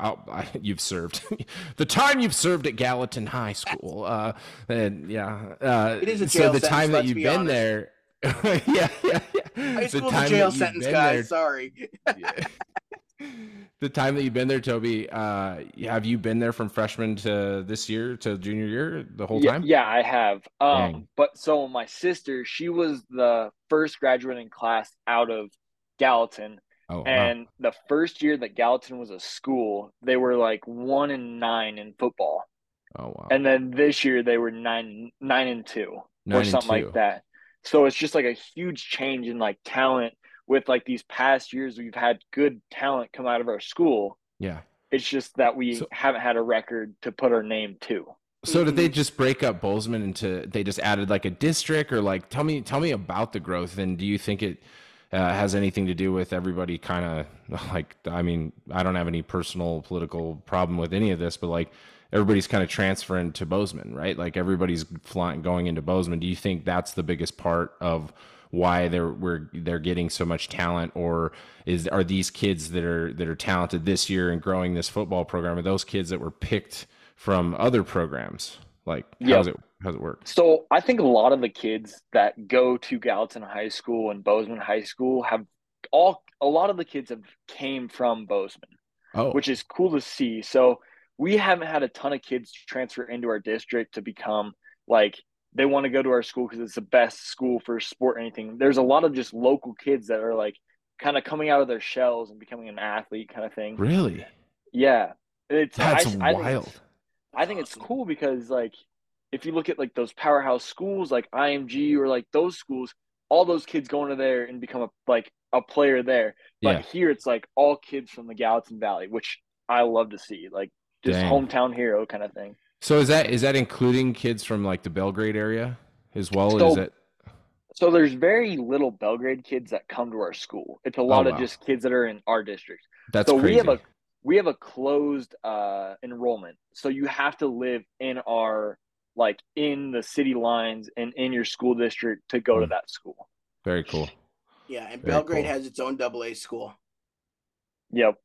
Speaker 3: You've served the time you've served at Gallatin High School. Uh, and yeah, uh,
Speaker 2: it is a
Speaker 3: so the
Speaker 2: sentence,
Speaker 3: time that you've
Speaker 2: be
Speaker 3: been
Speaker 2: honest.
Speaker 3: there. yeah, yeah,
Speaker 2: yeah. High school's a jail sentence, guys.
Speaker 3: There,
Speaker 2: Sorry.
Speaker 3: the time that you've been there, Toby, uh, have you been there from freshman to this year to junior year the whole
Speaker 4: yeah,
Speaker 3: time?
Speaker 4: Yeah, I have. Um, but so my sister, she was the first graduating class out of Gallatin.
Speaker 3: Oh,
Speaker 4: and
Speaker 3: wow.
Speaker 4: the first year that Gallatin was a school, they were like one and nine in football.
Speaker 3: Oh wow!
Speaker 4: And then this year they were nine nine and two
Speaker 3: nine
Speaker 4: or something
Speaker 3: two.
Speaker 4: like that. So it's just like a huge change in like talent with like these past years we've had good talent come out of our school.
Speaker 3: Yeah.
Speaker 4: It's just that we so, haven't had a record to put our name to.
Speaker 3: So did they just break up Bozeman into they just added like a district or like tell me tell me about the growth and do you think it uh, has anything to do with everybody kind of like I mean I don't have any personal political problem with any of this but like everybody's kind of transferring to Bozeman, right? Like everybody's flying going into Bozeman. Do you think that's the biggest part of why they're we're they're getting so much talent, or is are these kids that are that are talented this year and growing this football program? Are those kids that were picked from other programs? Like how's it how's it work?
Speaker 4: So I think a lot of the kids that go to Gallatin High School and Bozeman High School have all a lot of the kids have came from Bozeman,
Speaker 3: Oh,
Speaker 4: which is cool to see. So we haven't had a ton of kids transfer into our district to become like they want to go to our school because it's the best school for sport or anything. There's a lot of just local kids that are like kind of coming out of their shells and becoming an athlete kind of thing.
Speaker 3: really?
Speaker 4: Yeah. It's
Speaker 3: That's
Speaker 4: I, I think
Speaker 3: wild.
Speaker 4: it's- I think it's cool because like if you look at like those powerhouse schools like IMG or like those schools, all those kids go into there and become a like a player there. But
Speaker 3: Yeah.
Speaker 4: here it's like all kids from the Gallatin Valley, which I love to see. Like just
Speaker 3: Dang.
Speaker 4: hometown hero kind of thing.
Speaker 3: So is that is that including kids from like the Belgrade area as well?
Speaker 4: So-
Speaker 3: is it?
Speaker 4: So there's very little Belgrade kids that come to our school. It's a lot
Speaker 3: Oh,
Speaker 4: of just kids that are in our district.
Speaker 3: That's
Speaker 4: so
Speaker 3: crazy.
Speaker 4: we have a we have a closed uh enrollment. So you have to live in our like in the city lines and in your school district to go to
Speaker 3: Hmm.
Speaker 4: that school.
Speaker 3: Very cool.
Speaker 2: Yeah, and
Speaker 3: Very
Speaker 2: Belgrade
Speaker 3: cool.
Speaker 2: has its own double A school.
Speaker 4: Yep.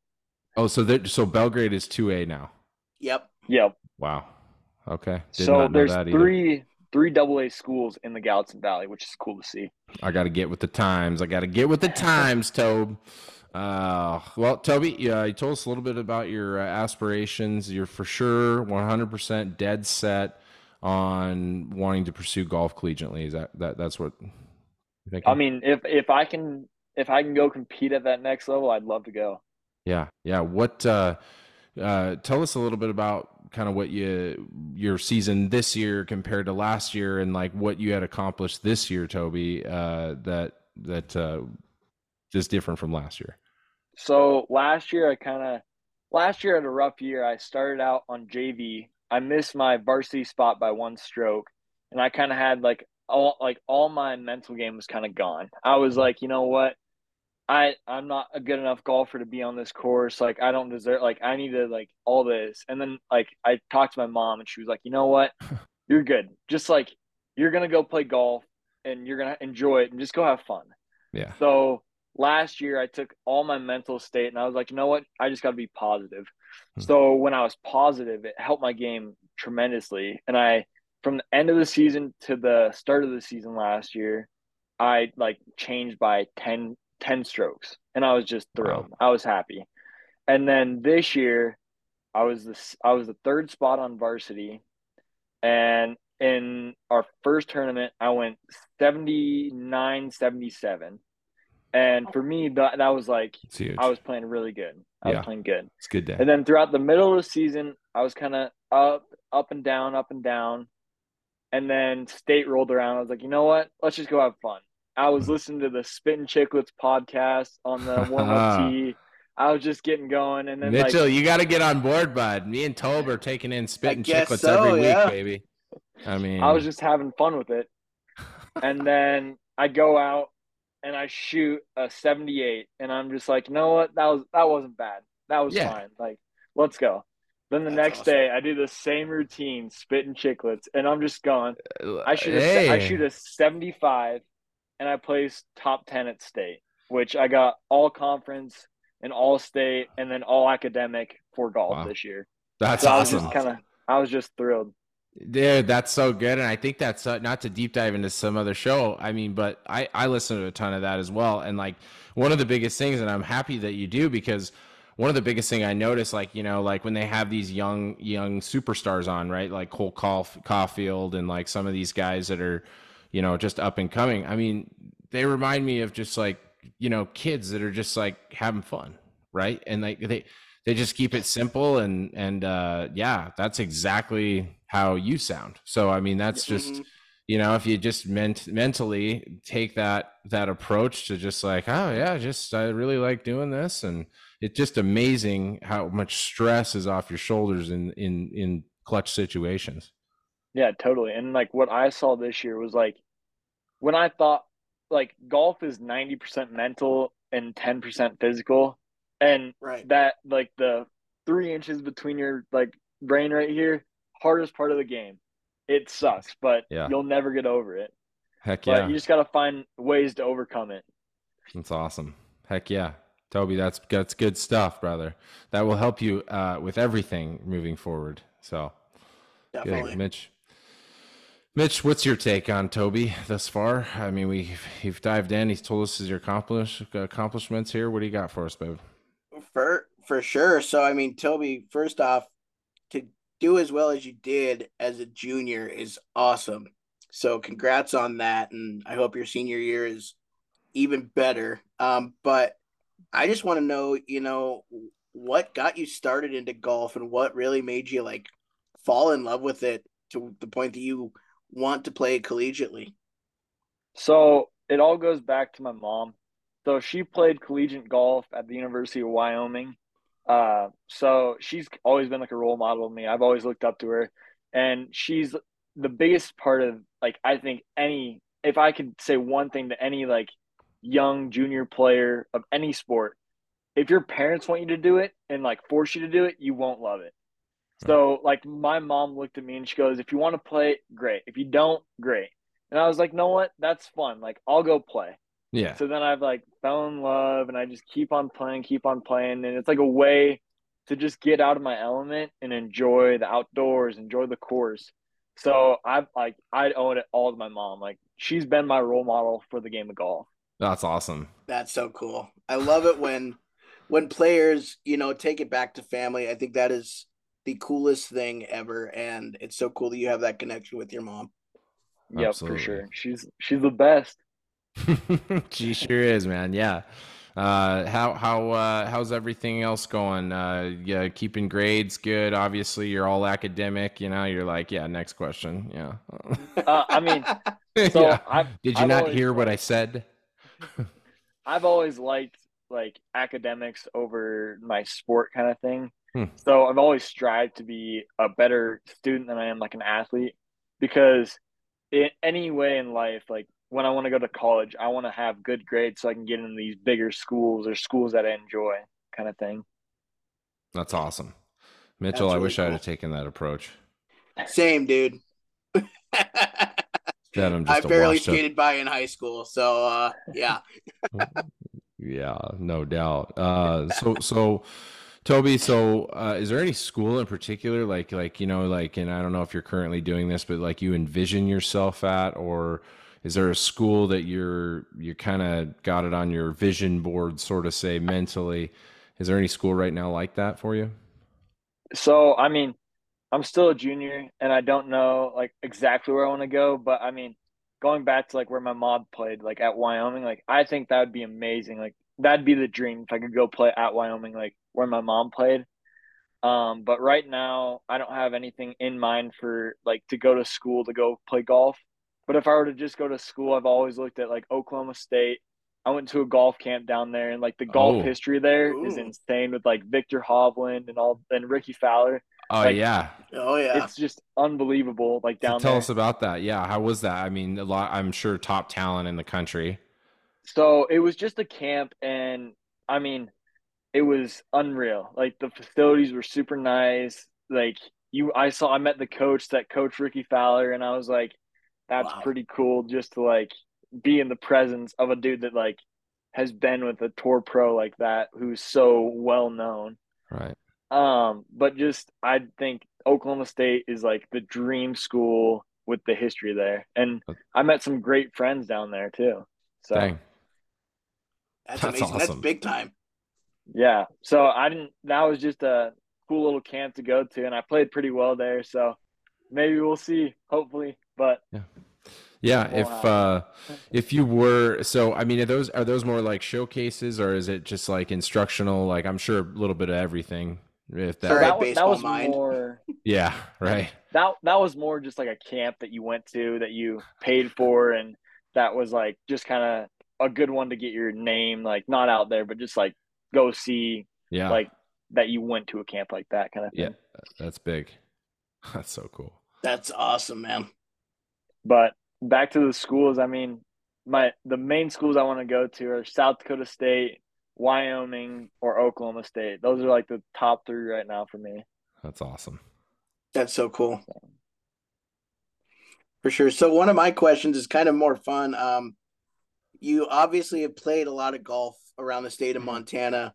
Speaker 3: Oh, so there, so Belgrade is two A now.
Speaker 2: Yep.
Speaker 4: Yep.
Speaker 3: Wow. Okay. Did
Speaker 4: so there's three three double A schools in the Gallatin Valley, which is cool to see.
Speaker 3: I got to get with the times. I got to get with the times, Tobe. Uh, well, Toby, yeah, you told us a little bit about your uh, aspirations. You're for sure 100% dead set on wanting to pursue golf collegiately. Is that that that's what you think?
Speaker 4: I mean, if if I can if I can go compete at that next level, I'd love to go.
Speaker 3: Yeah, yeah. What? Uh, uh, tell us a little bit about kind of what you your season this year compared to last year, and like what you had accomplished this year, Toby. Uh, that that uh, is different from last year.
Speaker 4: So last year I kind of last year I had a rough year. I started out on JV. I missed my varsity spot by one stroke, and I kind of had like all like all my mental game was kind of gone. I was like, you know what? I I'm not a good enough golfer to be on this course. Like I don't deserve like I need to like all this. And then like I talked to my mom and she was like, "You know what? You're good. Just like you're going to go play golf and you're going to enjoy it and just go have fun."
Speaker 3: Yeah.
Speaker 4: So last year I took all my mental state and I was like, you know what? I just got to be positive.
Speaker 3: Hmm.
Speaker 4: So when I was positive, it helped my game tremendously. And I, from the end of the season to the start of the season last year, I like changed by 10, 10 strokes and I was just thrilled. I was happy. And then this year I was this, I was the third spot on varsity and in our first tournament, I went 79 77. And for me, that, that was like, I was playing really good. I
Speaker 3: Yeah.
Speaker 4: was playing good.
Speaker 3: it's a good day.
Speaker 4: And then throughout the middle of the season, I was kind of up, up and down, up and down. And then state rolled around. I was like, you know what? Let's just go have fun. I was listening to the Spittin' Chiclets podcast on the warm up tee. I was just getting going. And then,
Speaker 3: Mitchell,
Speaker 4: like,
Speaker 3: you got to get on board, bud. Me and Tobe are taking in spit
Speaker 2: I
Speaker 3: and
Speaker 2: guess
Speaker 3: chicklets
Speaker 2: so,
Speaker 3: every week,
Speaker 2: yeah.
Speaker 3: baby. I mean,
Speaker 4: I was just having fun with it. And then I go out and I shoot a 78 and I'm just like, you know what? That was that wasn't bad. That was
Speaker 3: Yeah.
Speaker 4: fine. Like, let's go. Then the
Speaker 2: That's
Speaker 4: next
Speaker 2: awesome.
Speaker 4: day I do the same routine, Spittin' Chiclets, and I'm just going. I shoot a I
Speaker 3: Hey.
Speaker 4: shoot a 75 and I placed top 10 at state, which I got all conference and all state and then all academic for golf
Speaker 3: Wow.
Speaker 4: this year.
Speaker 3: That's
Speaker 4: So I was
Speaker 3: awesome.
Speaker 4: just kind of I was just thrilled.
Speaker 3: Dude, that's so good, and I think that's uh, not to deep dive into some other show. I mean, but I I listen to a ton of that as well, and like one of the biggest things, and I'm happy that you do because one of the biggest thing I notice, like you know, like when they have these young young superstars on, right, like Cole Caulf- Caufield and like some of these guys that are, you know, just up and coming. I mean, they remind me of just like you know kids that are just like having fun, right, and like they they just keep it simple and and uh yeah that's exactly how you sound so i mean that's just
Speaker 2: Mhm.
Speaker 3: you know if you just ment- mentally take that that approach to just like oh yeah just i really like doing this and it's just amazing how much stress is off your shoulders in in in clutch situations
Speaker 4: Yeah, totally. And like what I saw this year was like when I thought like golf is 90% mental and 10% physical. And
Speaker 2: Right.
Speaker 4: that like the three inches between your like brain right here, hardest part of the game. It sucks, but
Speaker 3: Yeah.
Speaker 4: you'll never get over it.
Speaker 3: Heck yeah.
Speaker 4: but
Speaker 3: yeah.
Speaker 4: you just got to find ways to overcome it.
Speaker 3: That's awesome. Heck yeah. Toby, that's that's good stuff, brother. That will help you uh, with everything moving forward. So,
Speaker 2: Definitely.
Speaker 3: good. Mitch. Mitch, what's your take on Toby thus far? I mean, we you've dived in. He's told us his accomplish, accomplishments here. What do you got for us, babe?
Speaker 2: For for sure. So I mean, Toby, first off, to do as well as you did as a junior is awesome. So congrats on that, and I hope your senior year is even better. Um, but I just want to know, you know, what got you started into golf and what really made you like fall in love with it to the point that you want to play collegiately?
Speaker 4: So it all goes back to my mom. So she played collegiate golf at the University of Wyoming. Uh, so she's always been like a role model to me. I've always looked up to her, and she's the biggest part of like I think any if I could say one thing to any like young junior player of any sport, if your parents want you to do it and like force you to do it, you won't love it. So like my mom looked at me and she goes, "If you want to play, great. If you don't, great." And I was like, "No, what? That's fun. Like I'll go play."
Speaker 3: Yeah.
Speaker 4: So then I've like fell in love and I just keep on playing, keep on playing, and it's like a way to just get out of my element and enjoy the outdoors, enjoy the course. So I've like I owe it all to my mom. Like she's been my role model for the game of golf.
Speaker 3: That's awesome.
Speaker 2: That's so cool. I love it when when players, you know, take it back to family. I think that is the coolest thing ever and it's so cool that you have that connection with your mom.
Speaker 4: Yep, for sure. She's she's the best.
Speaker 3: she sure is, man. Yeah. Uh, how how uh, how's everything else going? Uh, yeah, keeping grades good. Obviously, you're all academic. You know, you're like, yeah. Next question. Yeah.
Speaker 4: uh, I mean, so
Speaker 3: yeah.
Speaker 4: I've,
Speaker 3: did you
Speaker 4: I've
Speaker 3: not
Speaker 4: always,
Speaker 3: hear what I said?
Speaker 4: I've always liked like academics over my sport kind of thing.
Speaker 3: Hmm.
Speaker 4: So I've always strived to be a better student than I am like an athlete because in any way in life, like when I want to go to college, I want to have good grades so I can get into these bigger schools or schools that I enjoy, kind of thing.
Speaker 3: That's awesome, Mitchell.
Speaker 2: That's
Speaker 3: I
Speaker 2: really
Speaker 3: wish I had taken that approach.
Speaker 2: Same, dude.
Speaker 3: Instead, I'm just a
Speaker 2: barely
Speaker 3: washed up-
Speaker 2: skated by in high school, so uh, yeah.
Speaker 3: Yeah, no doubt. Uh, so so. Toby, so uh, is there any school in particular, like like you know, like, and I don't know if you're currently doing this, but like you envision yourself at, or is there a school that you're you kind of got it on your vision board, sort of say mentally? Is there any school right now like that for you?
Speaker 4: So, I mean, I'm still a junior and I don't know like exactly where I want to go, but I mean, going back to like where my mom played, like at Wyoming, like I think that would be amazing. Like that'd be the dream if I could go play at Wyoming, like where my mom played. Um, but right now, I don't have anything in mind for like to go to school to go play golf. But if I were to just go to school, I've always looked at like Oklahoma State. I went to a golf camp down there, and like the golf
Speaker 3: Oh.
Speaker 4: history there is
Speaker 2: Ooh.
Speaker 4: insane with like Viktor Hovland and all and Rickie Fowler.
Speaker 3: Oh
Speaker 4: Like,
Speaker 3: yeah,
Speaker 2: Oh yeah.
Speaker 4: It's just unbelievable. Like
Speaker 3: So
Speaker 4: down
Speaker 3: tell
Speaker 4: there.
Speaker 3: us about that. Yeah, how was that? I mean, a lot. I'm sure top talent in the country.
Speaker 4: So it was just a camp, and I mean, it was unreal. Like the facilities were super nice. Like you, I saw, I met the coach that coach Rickie Fowler, and I was like, that's
Speaker 2: Wow.
Speaker 4: pretty cool just to like be in the presence of a dude that like has been with a tour pro like that, who's so well known.
Speaker 3: Right.
Speaker 4: Um, but just I think Oklahoma State is like the dream school with the history there, and I met some great friends down there too. So.
Speaker 3: Dang.
Speaker 2: That's,
Speaker 3: That's
Speaker 2: amazing.
Speaker 3: awesome.
Speaker 2: That's big time.
Speaker 4: Yeah. So I didn't that was just a cool little camp to go to and I played pretty well there. So maybe we'll see, hopefully. But
Speaker 3: Yeah,
Speaker 4: Won't
Speaker 3: if
Speaker 4: happen.
Speaker 3: uh if you were so I mean are those are those more like showcases or is it just like instructional like I'm sure a little bit of everything if that
Speaker 2: All right,
Speaker 4: that was that was
Speaker 2: mind.
Speaker 4: more
Speaker 3: Yeah, right.
Speaker 4: that that was more just like a camp that you went to that you paid for and that was like just kind of a good one to get your name like not out there but just like go see
Speaker 3: Yeah.
Speaker 4: like that you went to a camp like that kind of thing.
Speaker 3: yeah, that's big. That's so cool.
Speaker 2: That's awesome, man.
Speaker 4: But back to the schools, I mean, my the main schools I want to go to are South Dakota State, Wyoming, or Oklahoma State. Those are like the top three right now for me.
Speaker 3: That's awesome.
Speaker 2: That's so cool. For For sure. So one of my questions is kind of more fun. Um, you obviously have played a lot of golf around the state of
Speaker 4: Mm-hmm.
Speaker 2: Montana.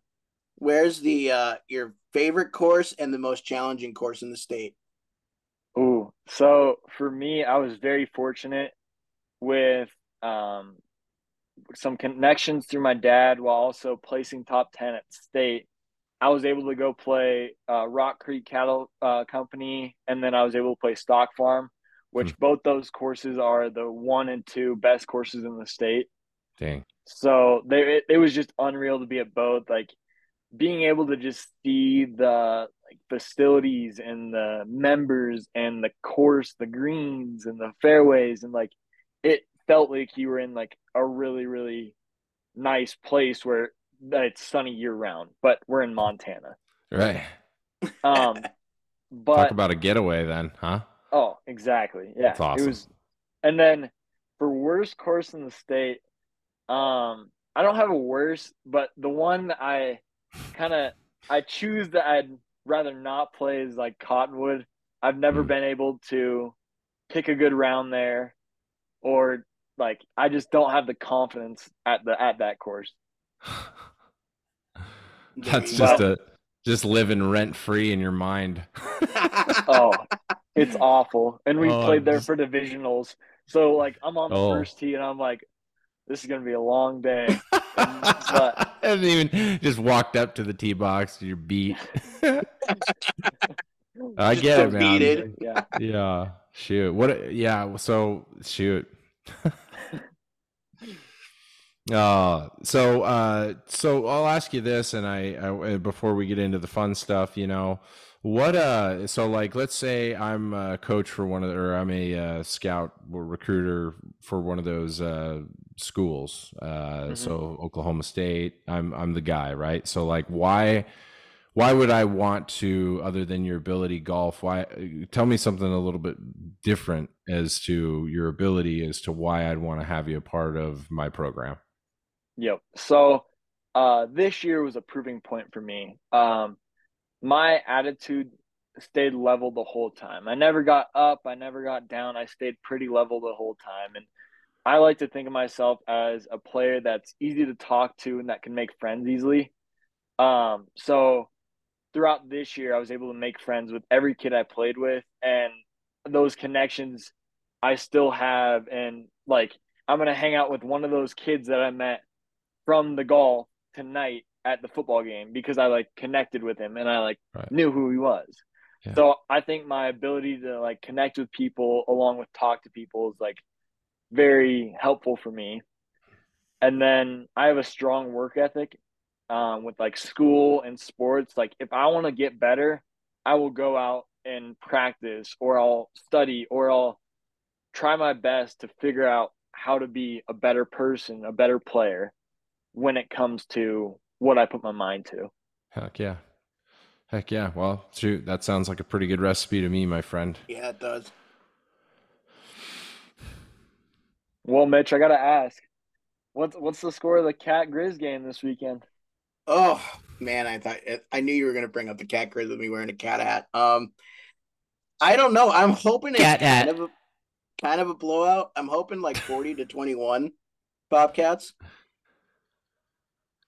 Speaker 2: Where's the uh your favorite course and the most challenging course in the state?
Speaker 4: Ooh, so for me, I was very fortunate with um, some connections through my dad while also placing top 10 at state. I was able to go play uh, Rock Creek Cattle uh, Company, and then I was able to play Stock Farm, which both those courses are the one and two best courses in the state.
Speaker 3: Dang.
Speaker 4: So they it, it was just unreal to be at both. Like being able to just see the like facilities and the members and the course, the greens and the fairways, and like it felt like you were in like a really really nice place where it's sunny year round. But we're in Montana.
Speaker 3: Right.
Speaker 4: Um, but
Speaker 3: Talk about a getaway then, huh?
Speaker 4: Oh, exactly. Yeah.
Speaker 3: That's awesome.
Speaker 4: It was and then for worst course in the state, um, I don't have a worst, but the one that I kind of I choose that I'd rather not play is like Cottonwood. I've never
Speaker 3: Mm.
Speaker 4: been able to pick a good round there or like I just don't have the confidence at the at that course.
Speaker 3: That's
Speaker 2: There you
Speaker 3: just a just living rent free in your mind.
Speaker 4: Oh, it's awful. And we
Speaker 3: Oh,
Speaker 4: played there
Speaker 3: just-
Speaker 4: for divisionals. So like I'm on the
Speaker 3: Oh.
Speaker 4: first tee and I'm like, this is gonna be a long day. but-
Speaker 3: and even just walked up to the tee box, you're beat. I
Speaker 2: Just
Speaker 3: get it, man.
Speaker 2: defeated.
Speaker 4: Yeah.
Speaker 3: Yeah, shoot. What? Yeah. So shoot. Uh, so uh, so I'll ask you this, and I, I before we get into the fun stuff, you know, what uh, so like let's say I'm a coach for one of the, or I'm a uh, scout or recruiter for one of those uh schools, uh, so Oklahoma State. I'm I'm the guy, right? So like, why? why would I want to, other than your ability golf? Why? Tell me something a little bit different as to your ability, as to why I'd want to have you a part of my program.
Speaker 4: Yep. So uh this year was a proving point for me. Um my attitude stayed level the whole time. I never got up, I never got down. I stayed pretty level the whole time and I like to think of myself as a player that's easy to talk to and that can make friends easily. Um so throughout this year I was able to make friends with every kid I played with and those connections I still have and like I'm going to hang out with one of those kids that I met from the golf tonight at the football game because I like connected with him and I like
Speaker 3: Right.
Speaker 4: knew who he was.
Speaker 3: Yeah.
Speaker 4: So I think my ability to like connect with people along with talk to people is like very helpful for me. And then I have a strong work ethic um, with like school and sports. Like if I want to get better, I will go out and practice or I'll study or I'll try my best to figure out how to be a better person, a better player when it comes to what I put my mind to.
Speaker 3: Heck yeah, heck yeah. Well, shoot, that sounds like a pretty good recipe to me, my friend.
Speaker 2: Yeah, it does.
Speaker 4: Well, Mitch, I gotta ask, what's what's the score of the Cat Grizz game this weekend?
Speaker 2: Oh man, I thought I knew you were gonna bring up the cat grizz with me wearing a cat hat. Um, I don't know. I'm hoping it's
Speaker 3: Cat
Speaker 2: kind
Speaker 3: hat.
Speaker 2: of a kind of a blowout. I'm hoping like 40 to 21 Bobcats.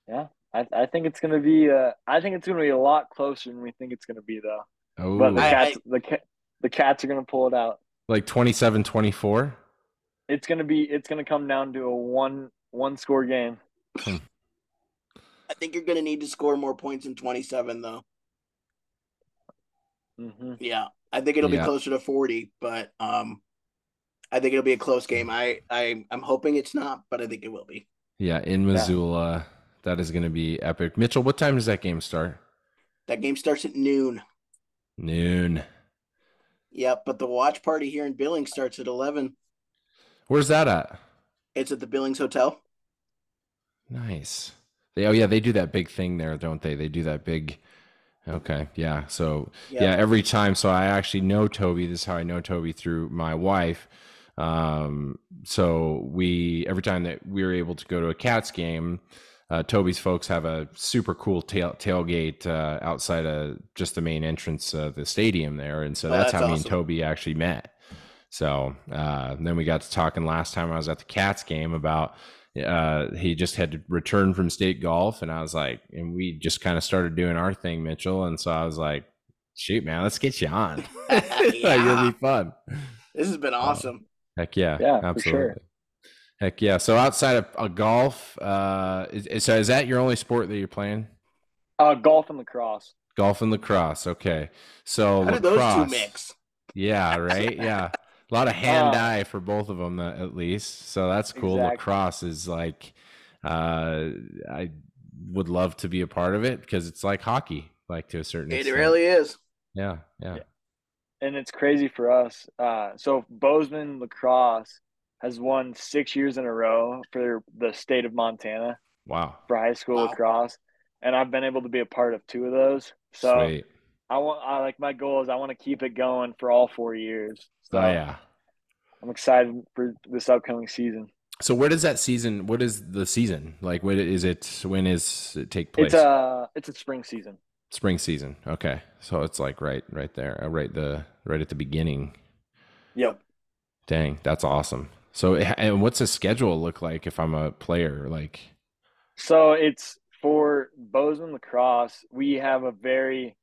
Speaker 4: Yeah, I I think it's gonna be uh I think it's gonna be a lot closer than we think it's gonna be though.
Speaker 3: Oh,
Speaker 4: But the
Speaker 2: I-
Speaker 4: cats the cat the cats are gonna pull it out.
Speaker 3: like 27 24?
Speaker 4: It's gonna be it's gonna come down to a one one score game.
Speaker 2: I think you're gonna need to score more points in 27 though.
Speaker 4: hmm
Speaker 2: Yeah, I think it'll
Speaker 3: Yeah.
Speaker 2: be closer to 40, but um, I think it'll be a close game. I I I'm hoping it's not, but I think it will be.
Speaker 3: Yeah, in Missoula. That is going to be epic. Mitchell, what time does that game start?
Speaker 2: That game starts at noon.
Speaker 3: Noon.
Speaker 2: Yep, but the watch party here in Billings starts at 11.
Speaker 3: Where's that at?
Speaker 2: It's at the Billings Hotel.
Speaker 3: Nice. They, oh yeah, they do that big thing there, don't they? They do that big. Okay, yeah. So
Speaker 2: Yep.
Speaker 3: yeah, every time. So I actually know Toby. This is how I know Toby through my wife. Um, so we every time that we were able to go to a Cats game, uh, Toby's folks have a super cool tail, tailgate uh, outside of just the main entrance of the stadium there, and so
Speaker 2: Oh,
Speaker 3: that's,
Speaker 2: that's
Speaker 3: how me and. Toby actually met. So uh, then we got to talking last time I was at the Cats game about uh, he just had to return from state golf, and I was like, and we just kind of started doing our thing, Mitchell. And so I was like, shoot, man, let's get you on. yeah. You'll be fun.
Speaker 2: This has been awesome.
Speaker 3: Uh, heck yeah,
Speaker 4: yeah, absolutely. Sure.
Speaker 3: Heck yeah. So outside of uh, golf, uh, is, so is that your only sport that you're playing?
Speaker 4: Uh, golf and lacrosse.
Speaker 3: Golf and lacrosse. Okay. So
Speaker 2: How
Speaker 3: lacrosse,
Speaker 2: those two mix?
Speaker 3: Yeah. Right. Yeah. A lot of hand eye for both of them, uh, at least. So that's cool. Exactly. Lacrosse is like, uh, I would love to be a part of it because it's like hockey, like to a certain
Speaker 2: it
Speaker 3: extent.
Speaker 2: It really is.
Speaker 3: Yeah, yeah.
Speaker 4: And it's crazy for us. Uh, so Bozeman lacrosse has won six years in a row for the state of Montana.
Speaker 3: Wow.
Speaker 4: For high school wow. lacrosse, and I've been able to be a part of two of those. So Sweet. I want, I like my goal is I want to keep it going for all four years. So
Speaker 3: oh yeah,
Speaker 4: I'm excited for this upcoming season.
Speaker 3: So where does that season? What is the season like? What is it? When is it take place?
Speaker 4: It's a it's a spring season.
Speaker 3: Spring season. Okay, so it's like right right there, uh, right the right at the beginning.
Speaker 4: Yep.
Speaker 3: Dang, that's awesome. So, and what's the schedule look like if I'm a player? Like,
Speaker 4: so it's for Bozeman lacrosse. We have a very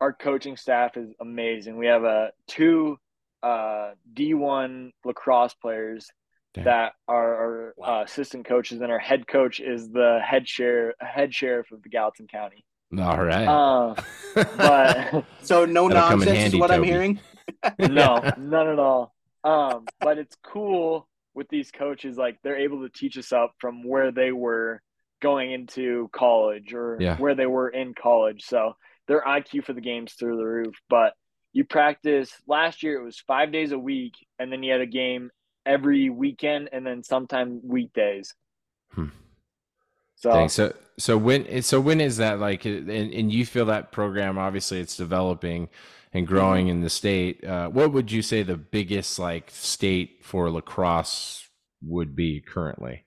Speaker 4: our coaching staff is amazing. We have a two uh, D1 lacrosse players Damn. that are our wow. uh, assistant coaches, and our head coach is the head sheriff head sheriff of the Gallatin County.
Speaker 3: All right.
Speaker 4: Uh, but
Speaker 2: so no nonsense is what Toby. I'm hearing.
Speaker 4: no, none at all. Um, but it's cool with these coaches, like they're able to teach us up from where they were going into college or yeah. where they were in college. So their IQ for the game's through the roof. But you practice last year it was five days a week, and then you had a game every weekend and then sometime weekdays.
Speaker 3: Hmm. So, Dang, so so when so when is that like and, and you feel that program obviously it's developing and growing mm-hmm. in the state uh, what would you say the biggest like state for lacrosse would be currently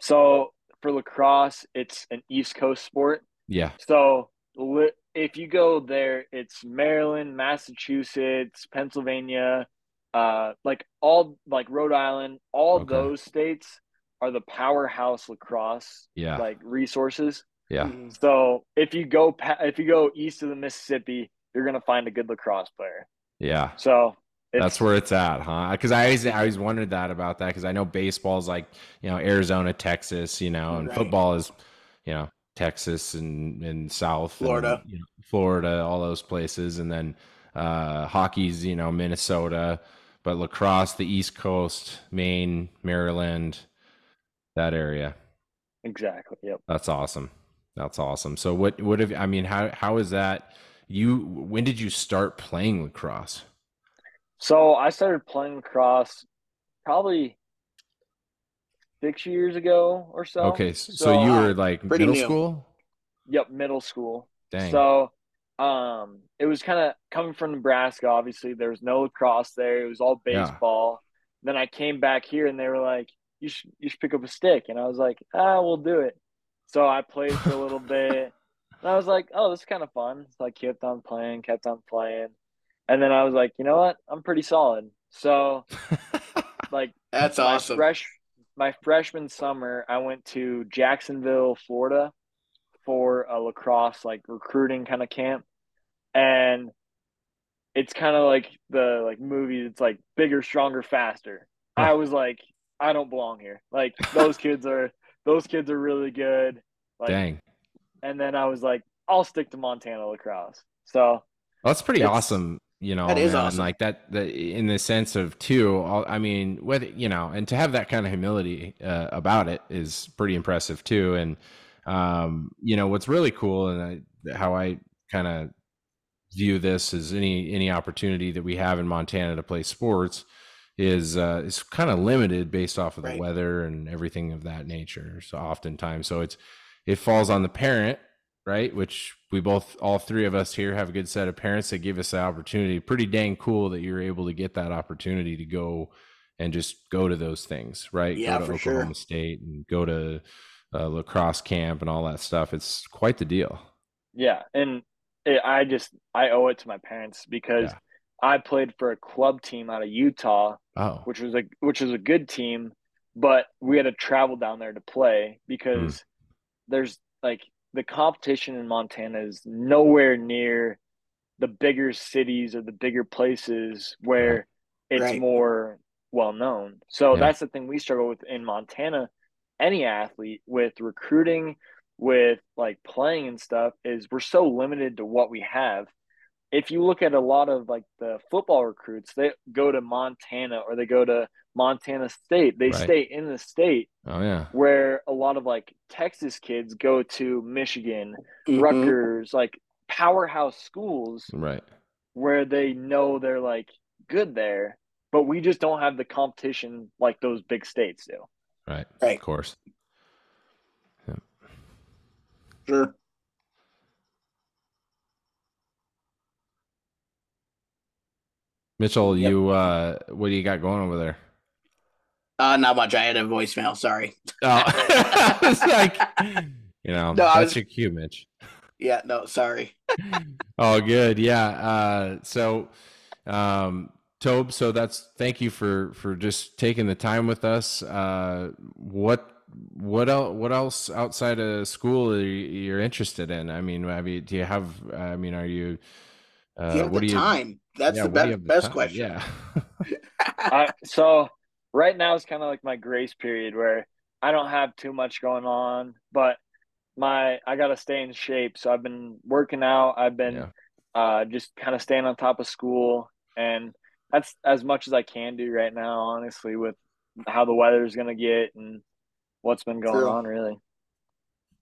Speaker 4: so for lacrosse it's an east coast sport
Speaker 3: yeah
Speaker 4: so if you go there it's maryland massachusetts pennsylvania uh like all like rhode island all okay. those states are the powerhouse lacrosse
Speaker 3: yeah.
Speaker 4: like resources.
Speaker 3: Yeah. Mm-hmm.
Speaker 4: So if you go if you go east of the Mississippi, you're gonna find a good lacrosse player.
Speaker 3: Yeah.
Speaker 4: So
Speaker 3: that's where it's at, huh? Because I always I always wondered that about that because I know baseball is like you know Arizona, Texas, you know, and right. football is you know Texas and and South,
Speaker 2: Florida,
Speaker 3: and, you know, Florida, all those places, and then uh, hockey's you know Minnesota, but lacrosse, the East Coast, Maine, Maryland, that area.
Speaker 4: Exactly. Yep.
Speaker 3: That's awesome. That's awesome. So what what have I mean how how is that you when did you start playing lacrosse?
Speaker 4: So I started playing lacrosse probably six years ago or so.
Speaker 3: Okay, so, so you were like middle new. school.
Speaker 4: Yep, middle school.
Speaker 3: Dang.
Speaker 4: So, um, it was kind of coming from Nebraska. Obviously, there was no lacrosse there. It was all baseball. Yeah. Then I came back here, and they were like, you should you should pick up a stick. And I was like, ah, we'll do it. So I played for a little bit. And I was like, oh, this is kind of fun. So I kept on playing, kept on playing. And then I was like, you know what? I'm pretty solid. So like
Speaker 2: that's
Speaker 4: my
Speaker 2: awesome.
Speaker 4: Fresh my freshman summer, I went to Jacksonville, Florida for a lacrosse like recruiting kind of camp. And it's kind of like the like movie it's like bigger, stronger, faster. I was like I don't belong here. Like those kids are those kids are really good. Like,
Speaker 3: Dang.
Speaker 4: And then I was like, I'll stick to Montana lacrosse. So well,
Speaker 3: that's pretty awesome. You know,
Speaker 2: that is man. awesome.
Speaker 3: Like that, the, in the sense of too. I mean, whether you know, and to have that kind of humility uh, about it is pretty impressive too. And um, you know, what's really cool and I, how I kind of view this as any any opportunity that we have in Montana to play sports is uh, is kind of limited based off of the right. weather and everything of that nature. So oftentimes, so it's it falls on the parent, right? Which we both, all three of us here, have a good set of parents that give us the opportunity. Pretty dang cool that you're able to get that opportunity to go and just go to those things, right?
Speaker 2: Yeah,
Speaker 3: go to
Speaker 2: for
Speaker 3: Oklahoma
Speaker 2: sure.
Speaker 3: State and go to uh, lacrosse camp and all that stuff. It's quite the deal.
Speaker 4: Yeah, and it, I just I owe it to my parents because. Yeah I played for a club team out of Utah,
Speaker 3: oh.
Speaker 4: which was a which was a good team, but we had to travel down there to play because mm. there's like the competition in Montana is nowhere near the bigger cities or the bigger places where it's right. more well known. So yeah. that's the thing we struggle with in Montana. Any athlete with recruiting, with like playing and stuff, is we're so limited to what we have. If you look at a lot of like the football recruits, they go to Montana or they go to Montana State. They right. stay in the state.
Speaker 3: Oh yeah.
Speaker 4: Where a lot of like Texas kids go to Michigan, mm-hmm. Rutgers, like powerhouse schools.
Speaker 3: Right.
Speaker 4: Where they know they're like good there but we just don't have the competition like those big states do.
Speaker 3: Right. Right. Of course.
Speaker 2: Yeah. Sure.
Speaker 3: Mitchell, yep. you uh what do you got going over there?
Speaker 2: Uh not much. I had a voicemail, sorry.
Speaker 3: Oh it's like you know, no, that's was... your cue, Mitch.
Speaker 2: Yeah, no, sorry.
Speaker 3: oh good. Yeah. Uh so um Tobe, so that's thank you for for just taking the time with us. Uh, what what else what else outside of school are you, are interested in? I mean, have you do you have? I mean, are you?
Speaker 2: Uh, you what do you time? That's yeah, the best best time? question.
Speaker 3: Yeah.
Speaker 4: uh, so right now is kind of like my grace period where I don't have too much going on, but my I got to stay in shape. So I've been working out. I've been yeah. uh, just kind of staying on top of school and that's as much as I can do right now, honestly, with how the weather is going to get and what's been going True. on, really.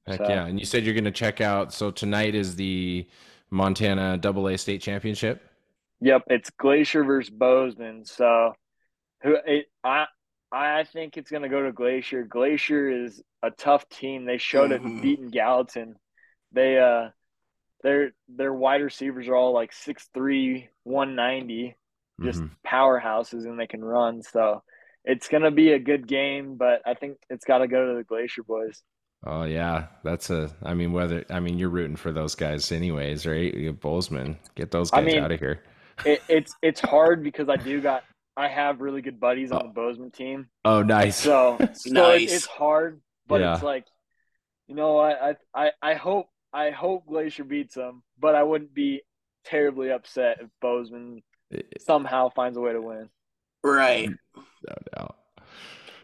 Speaker 3: Heck so. yeah! And you said you're going to check out. So tonight is the Montana Double A State Championship.
Speaker 4: Yep, it's Glacier versus Bozeman. So, who it, I I think it's going to go to Glacier. Glacier is a tough team. They showed mm-hmm. it beating Gallatin. They uh, their their wide receivers are all like 6'3", 190 just mm-hmm. powerhouses and they can run. So it's gonna be a good game, but I think it's got to go to the Glacier boys.
Speaker 3: Oh yeah, that's a. I mean, whether I mean you're rooting for those guys anyways, right? You Bozeman, get those guys I mean, out of here.
Speaker 4: It, it's it's hard because I do got I have really good buddies on the Bozeman team.
Speaker 3: Oh, nice.
Speaker 4: So, so nice. It, it's hard, but yeah. it's like, you know, I, I I hope I hope Glacier beats them, but I wouldn't be terribly upset if Bozeman somehow finds a way to win.
Speaker 2: Right.
Speaker 3: No doubt.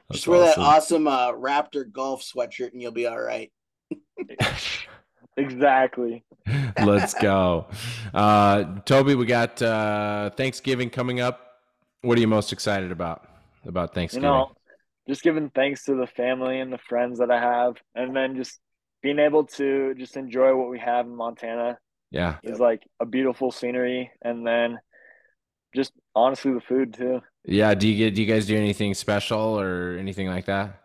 Speaker 2: That's Just wear awesome. that awesome uh, Raptor golf sweatshirt and you'll be all right.
Speaker 4: exactly.
Speaker 3: Let's go. Uh, Toby, we got uh, Thanksgiving coming up. What are you most excited about about Thanksgiving? You know,
Speaker 4: just giving thanks to the family and the friends that I have, and then just being able to just enjoy what we have in Montana.
Speaker 3: Yeah,
Speaker 4: is like a beautiful scenery, and then just honestly the food too.
Speaker 3: Yeah. Do you get? Do you guys do anything special or anything like that?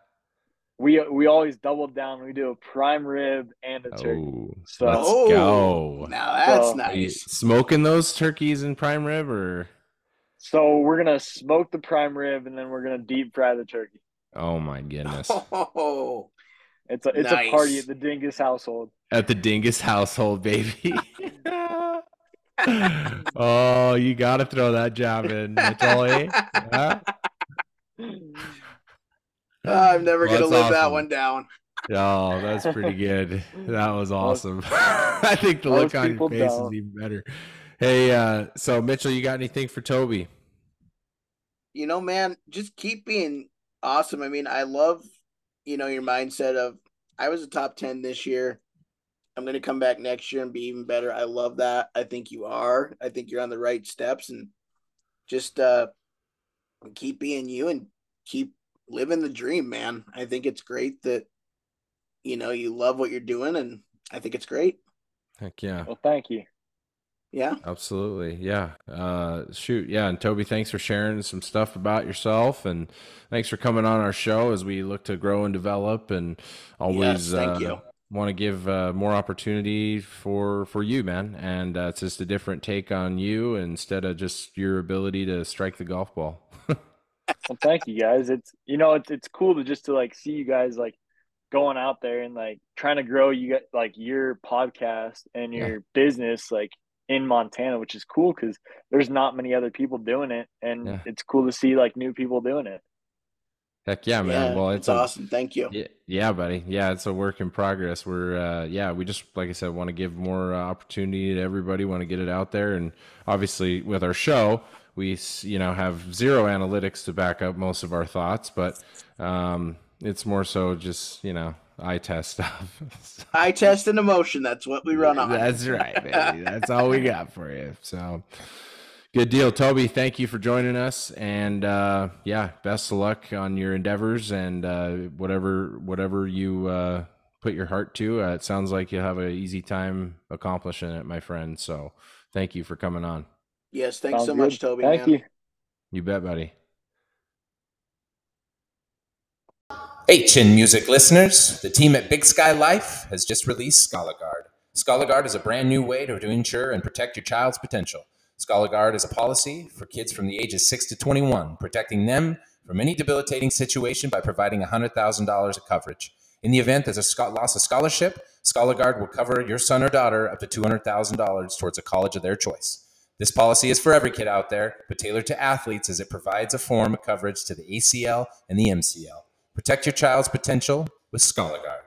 Speaker 4: We we always double down. We do a prime rib and a turkey.
Speaker 3: Oh, so let's oh, go.
Speaker 2: Now that's so, nice.
Speaker 3: Smoking those turkeys and prime rib, or
Speaker 4: so we're gonna smoke the prime rib and then we're gonna deep fry the turkey.
Speaker 3: Oh my goodness!
Speaker 2: Oh,
Speaker 4: it's a it's nice. a party at the Dingus household.
Speaker 3: At the Dingus household, baby. oh, you got to throw that jab in, Tully. Yeah?
Speaker 2: I'm never well, gonna live awesome. that one down.
Speaker 3: Oh, that's pretty good. That was awesome. I think the look on your face down. is even better. Hey, uh, so Mitchell, you got anything for Toby?
Speaker 2: You know, man, just keep being awesome. I mean, I love, you know, your mindset of I was a top 10 this year. I'm going to come back next year and be even better. I love that. I think you are. I think you're on the right steps and just uh keep being you and keep living the dream, man. I think it's great that you know you love what you're doing and I think it's great.
Speaker 3: Heck yeah.
Speaker 4: Well, thank you.
Speaker 2: Yeah.
Speaker 3: Absolutely. Yeah. Uh shoot. Yeah. And Toby, thanks for sharing some stuff about yourself and thanks for coming on our show as we look to grow and develop and always
Speaker 2: yes, thank uh, you
Speaker 3: want to give uh, more opportunity for for you, man. And uh, it's just a different take on you instead of just your ability to strike the golf ball.
Speaker 4: well, thank you guys. It's you know it's it's cool to just to like see you guys like going out there and like trying to grow you get like your podcast and your yeah. business like in Montana, which is cool because there's not many other people doing it, and yeah. it's cool to see like new people doing it.
Speaker 3: Heck yeah, man!
Speaker 2: Yeah,
Speaker 3: well,
Speaker 2: it's, it's awesome. Thank you.
Speaker 3: Yeah, yeah, buddy. Yeah, it's a work in progress. We're uh, yeah, we just like I said, want to give more uh, opportunity to everybody. Want to get it out there, and obviously with our show, we you know have zero analytics to back up most of our thoughts, but um, it's more so just you know eye test stuff.
Speaker 2: eye test and emotion. That's what we run on.
Speaker 3: That's right, baby. That's all we got for you. So good deal, Toby. Thank you for joining us, and uh, yeah, best of luck on your endeavors and uh, whatever whatever you uh, put your heart to. Uh, it sounds like you'll have an easy time accomplishing it, my friend. So thank you for coming on.
Speaker 2: Yes, thanks Sounds so good. much, Toby.
Speaker 4: Thank man. you.
Speaker 3: You bet, buddy.
Speaker 5: Hey, Chin Music listeners. The team at Big Sky Life has just released Scholar Guard. Scholar Guard is a brand new way to, to ensure and protect your child's potential. Scholar Guard is a policy for kids from the ages 6 to 21, protecting them from any debilitating situation by providing $100,000 of coverage. In the event there's a loss of scholarship, Scholar Guard will cover your son or daughter up to $200,000 towards a college of their choice. This policy is for every kid out there, but tailored to athletes as it provides a form of coverage to the ACL and the MCL. Protect your child's potential with Scholar Guard.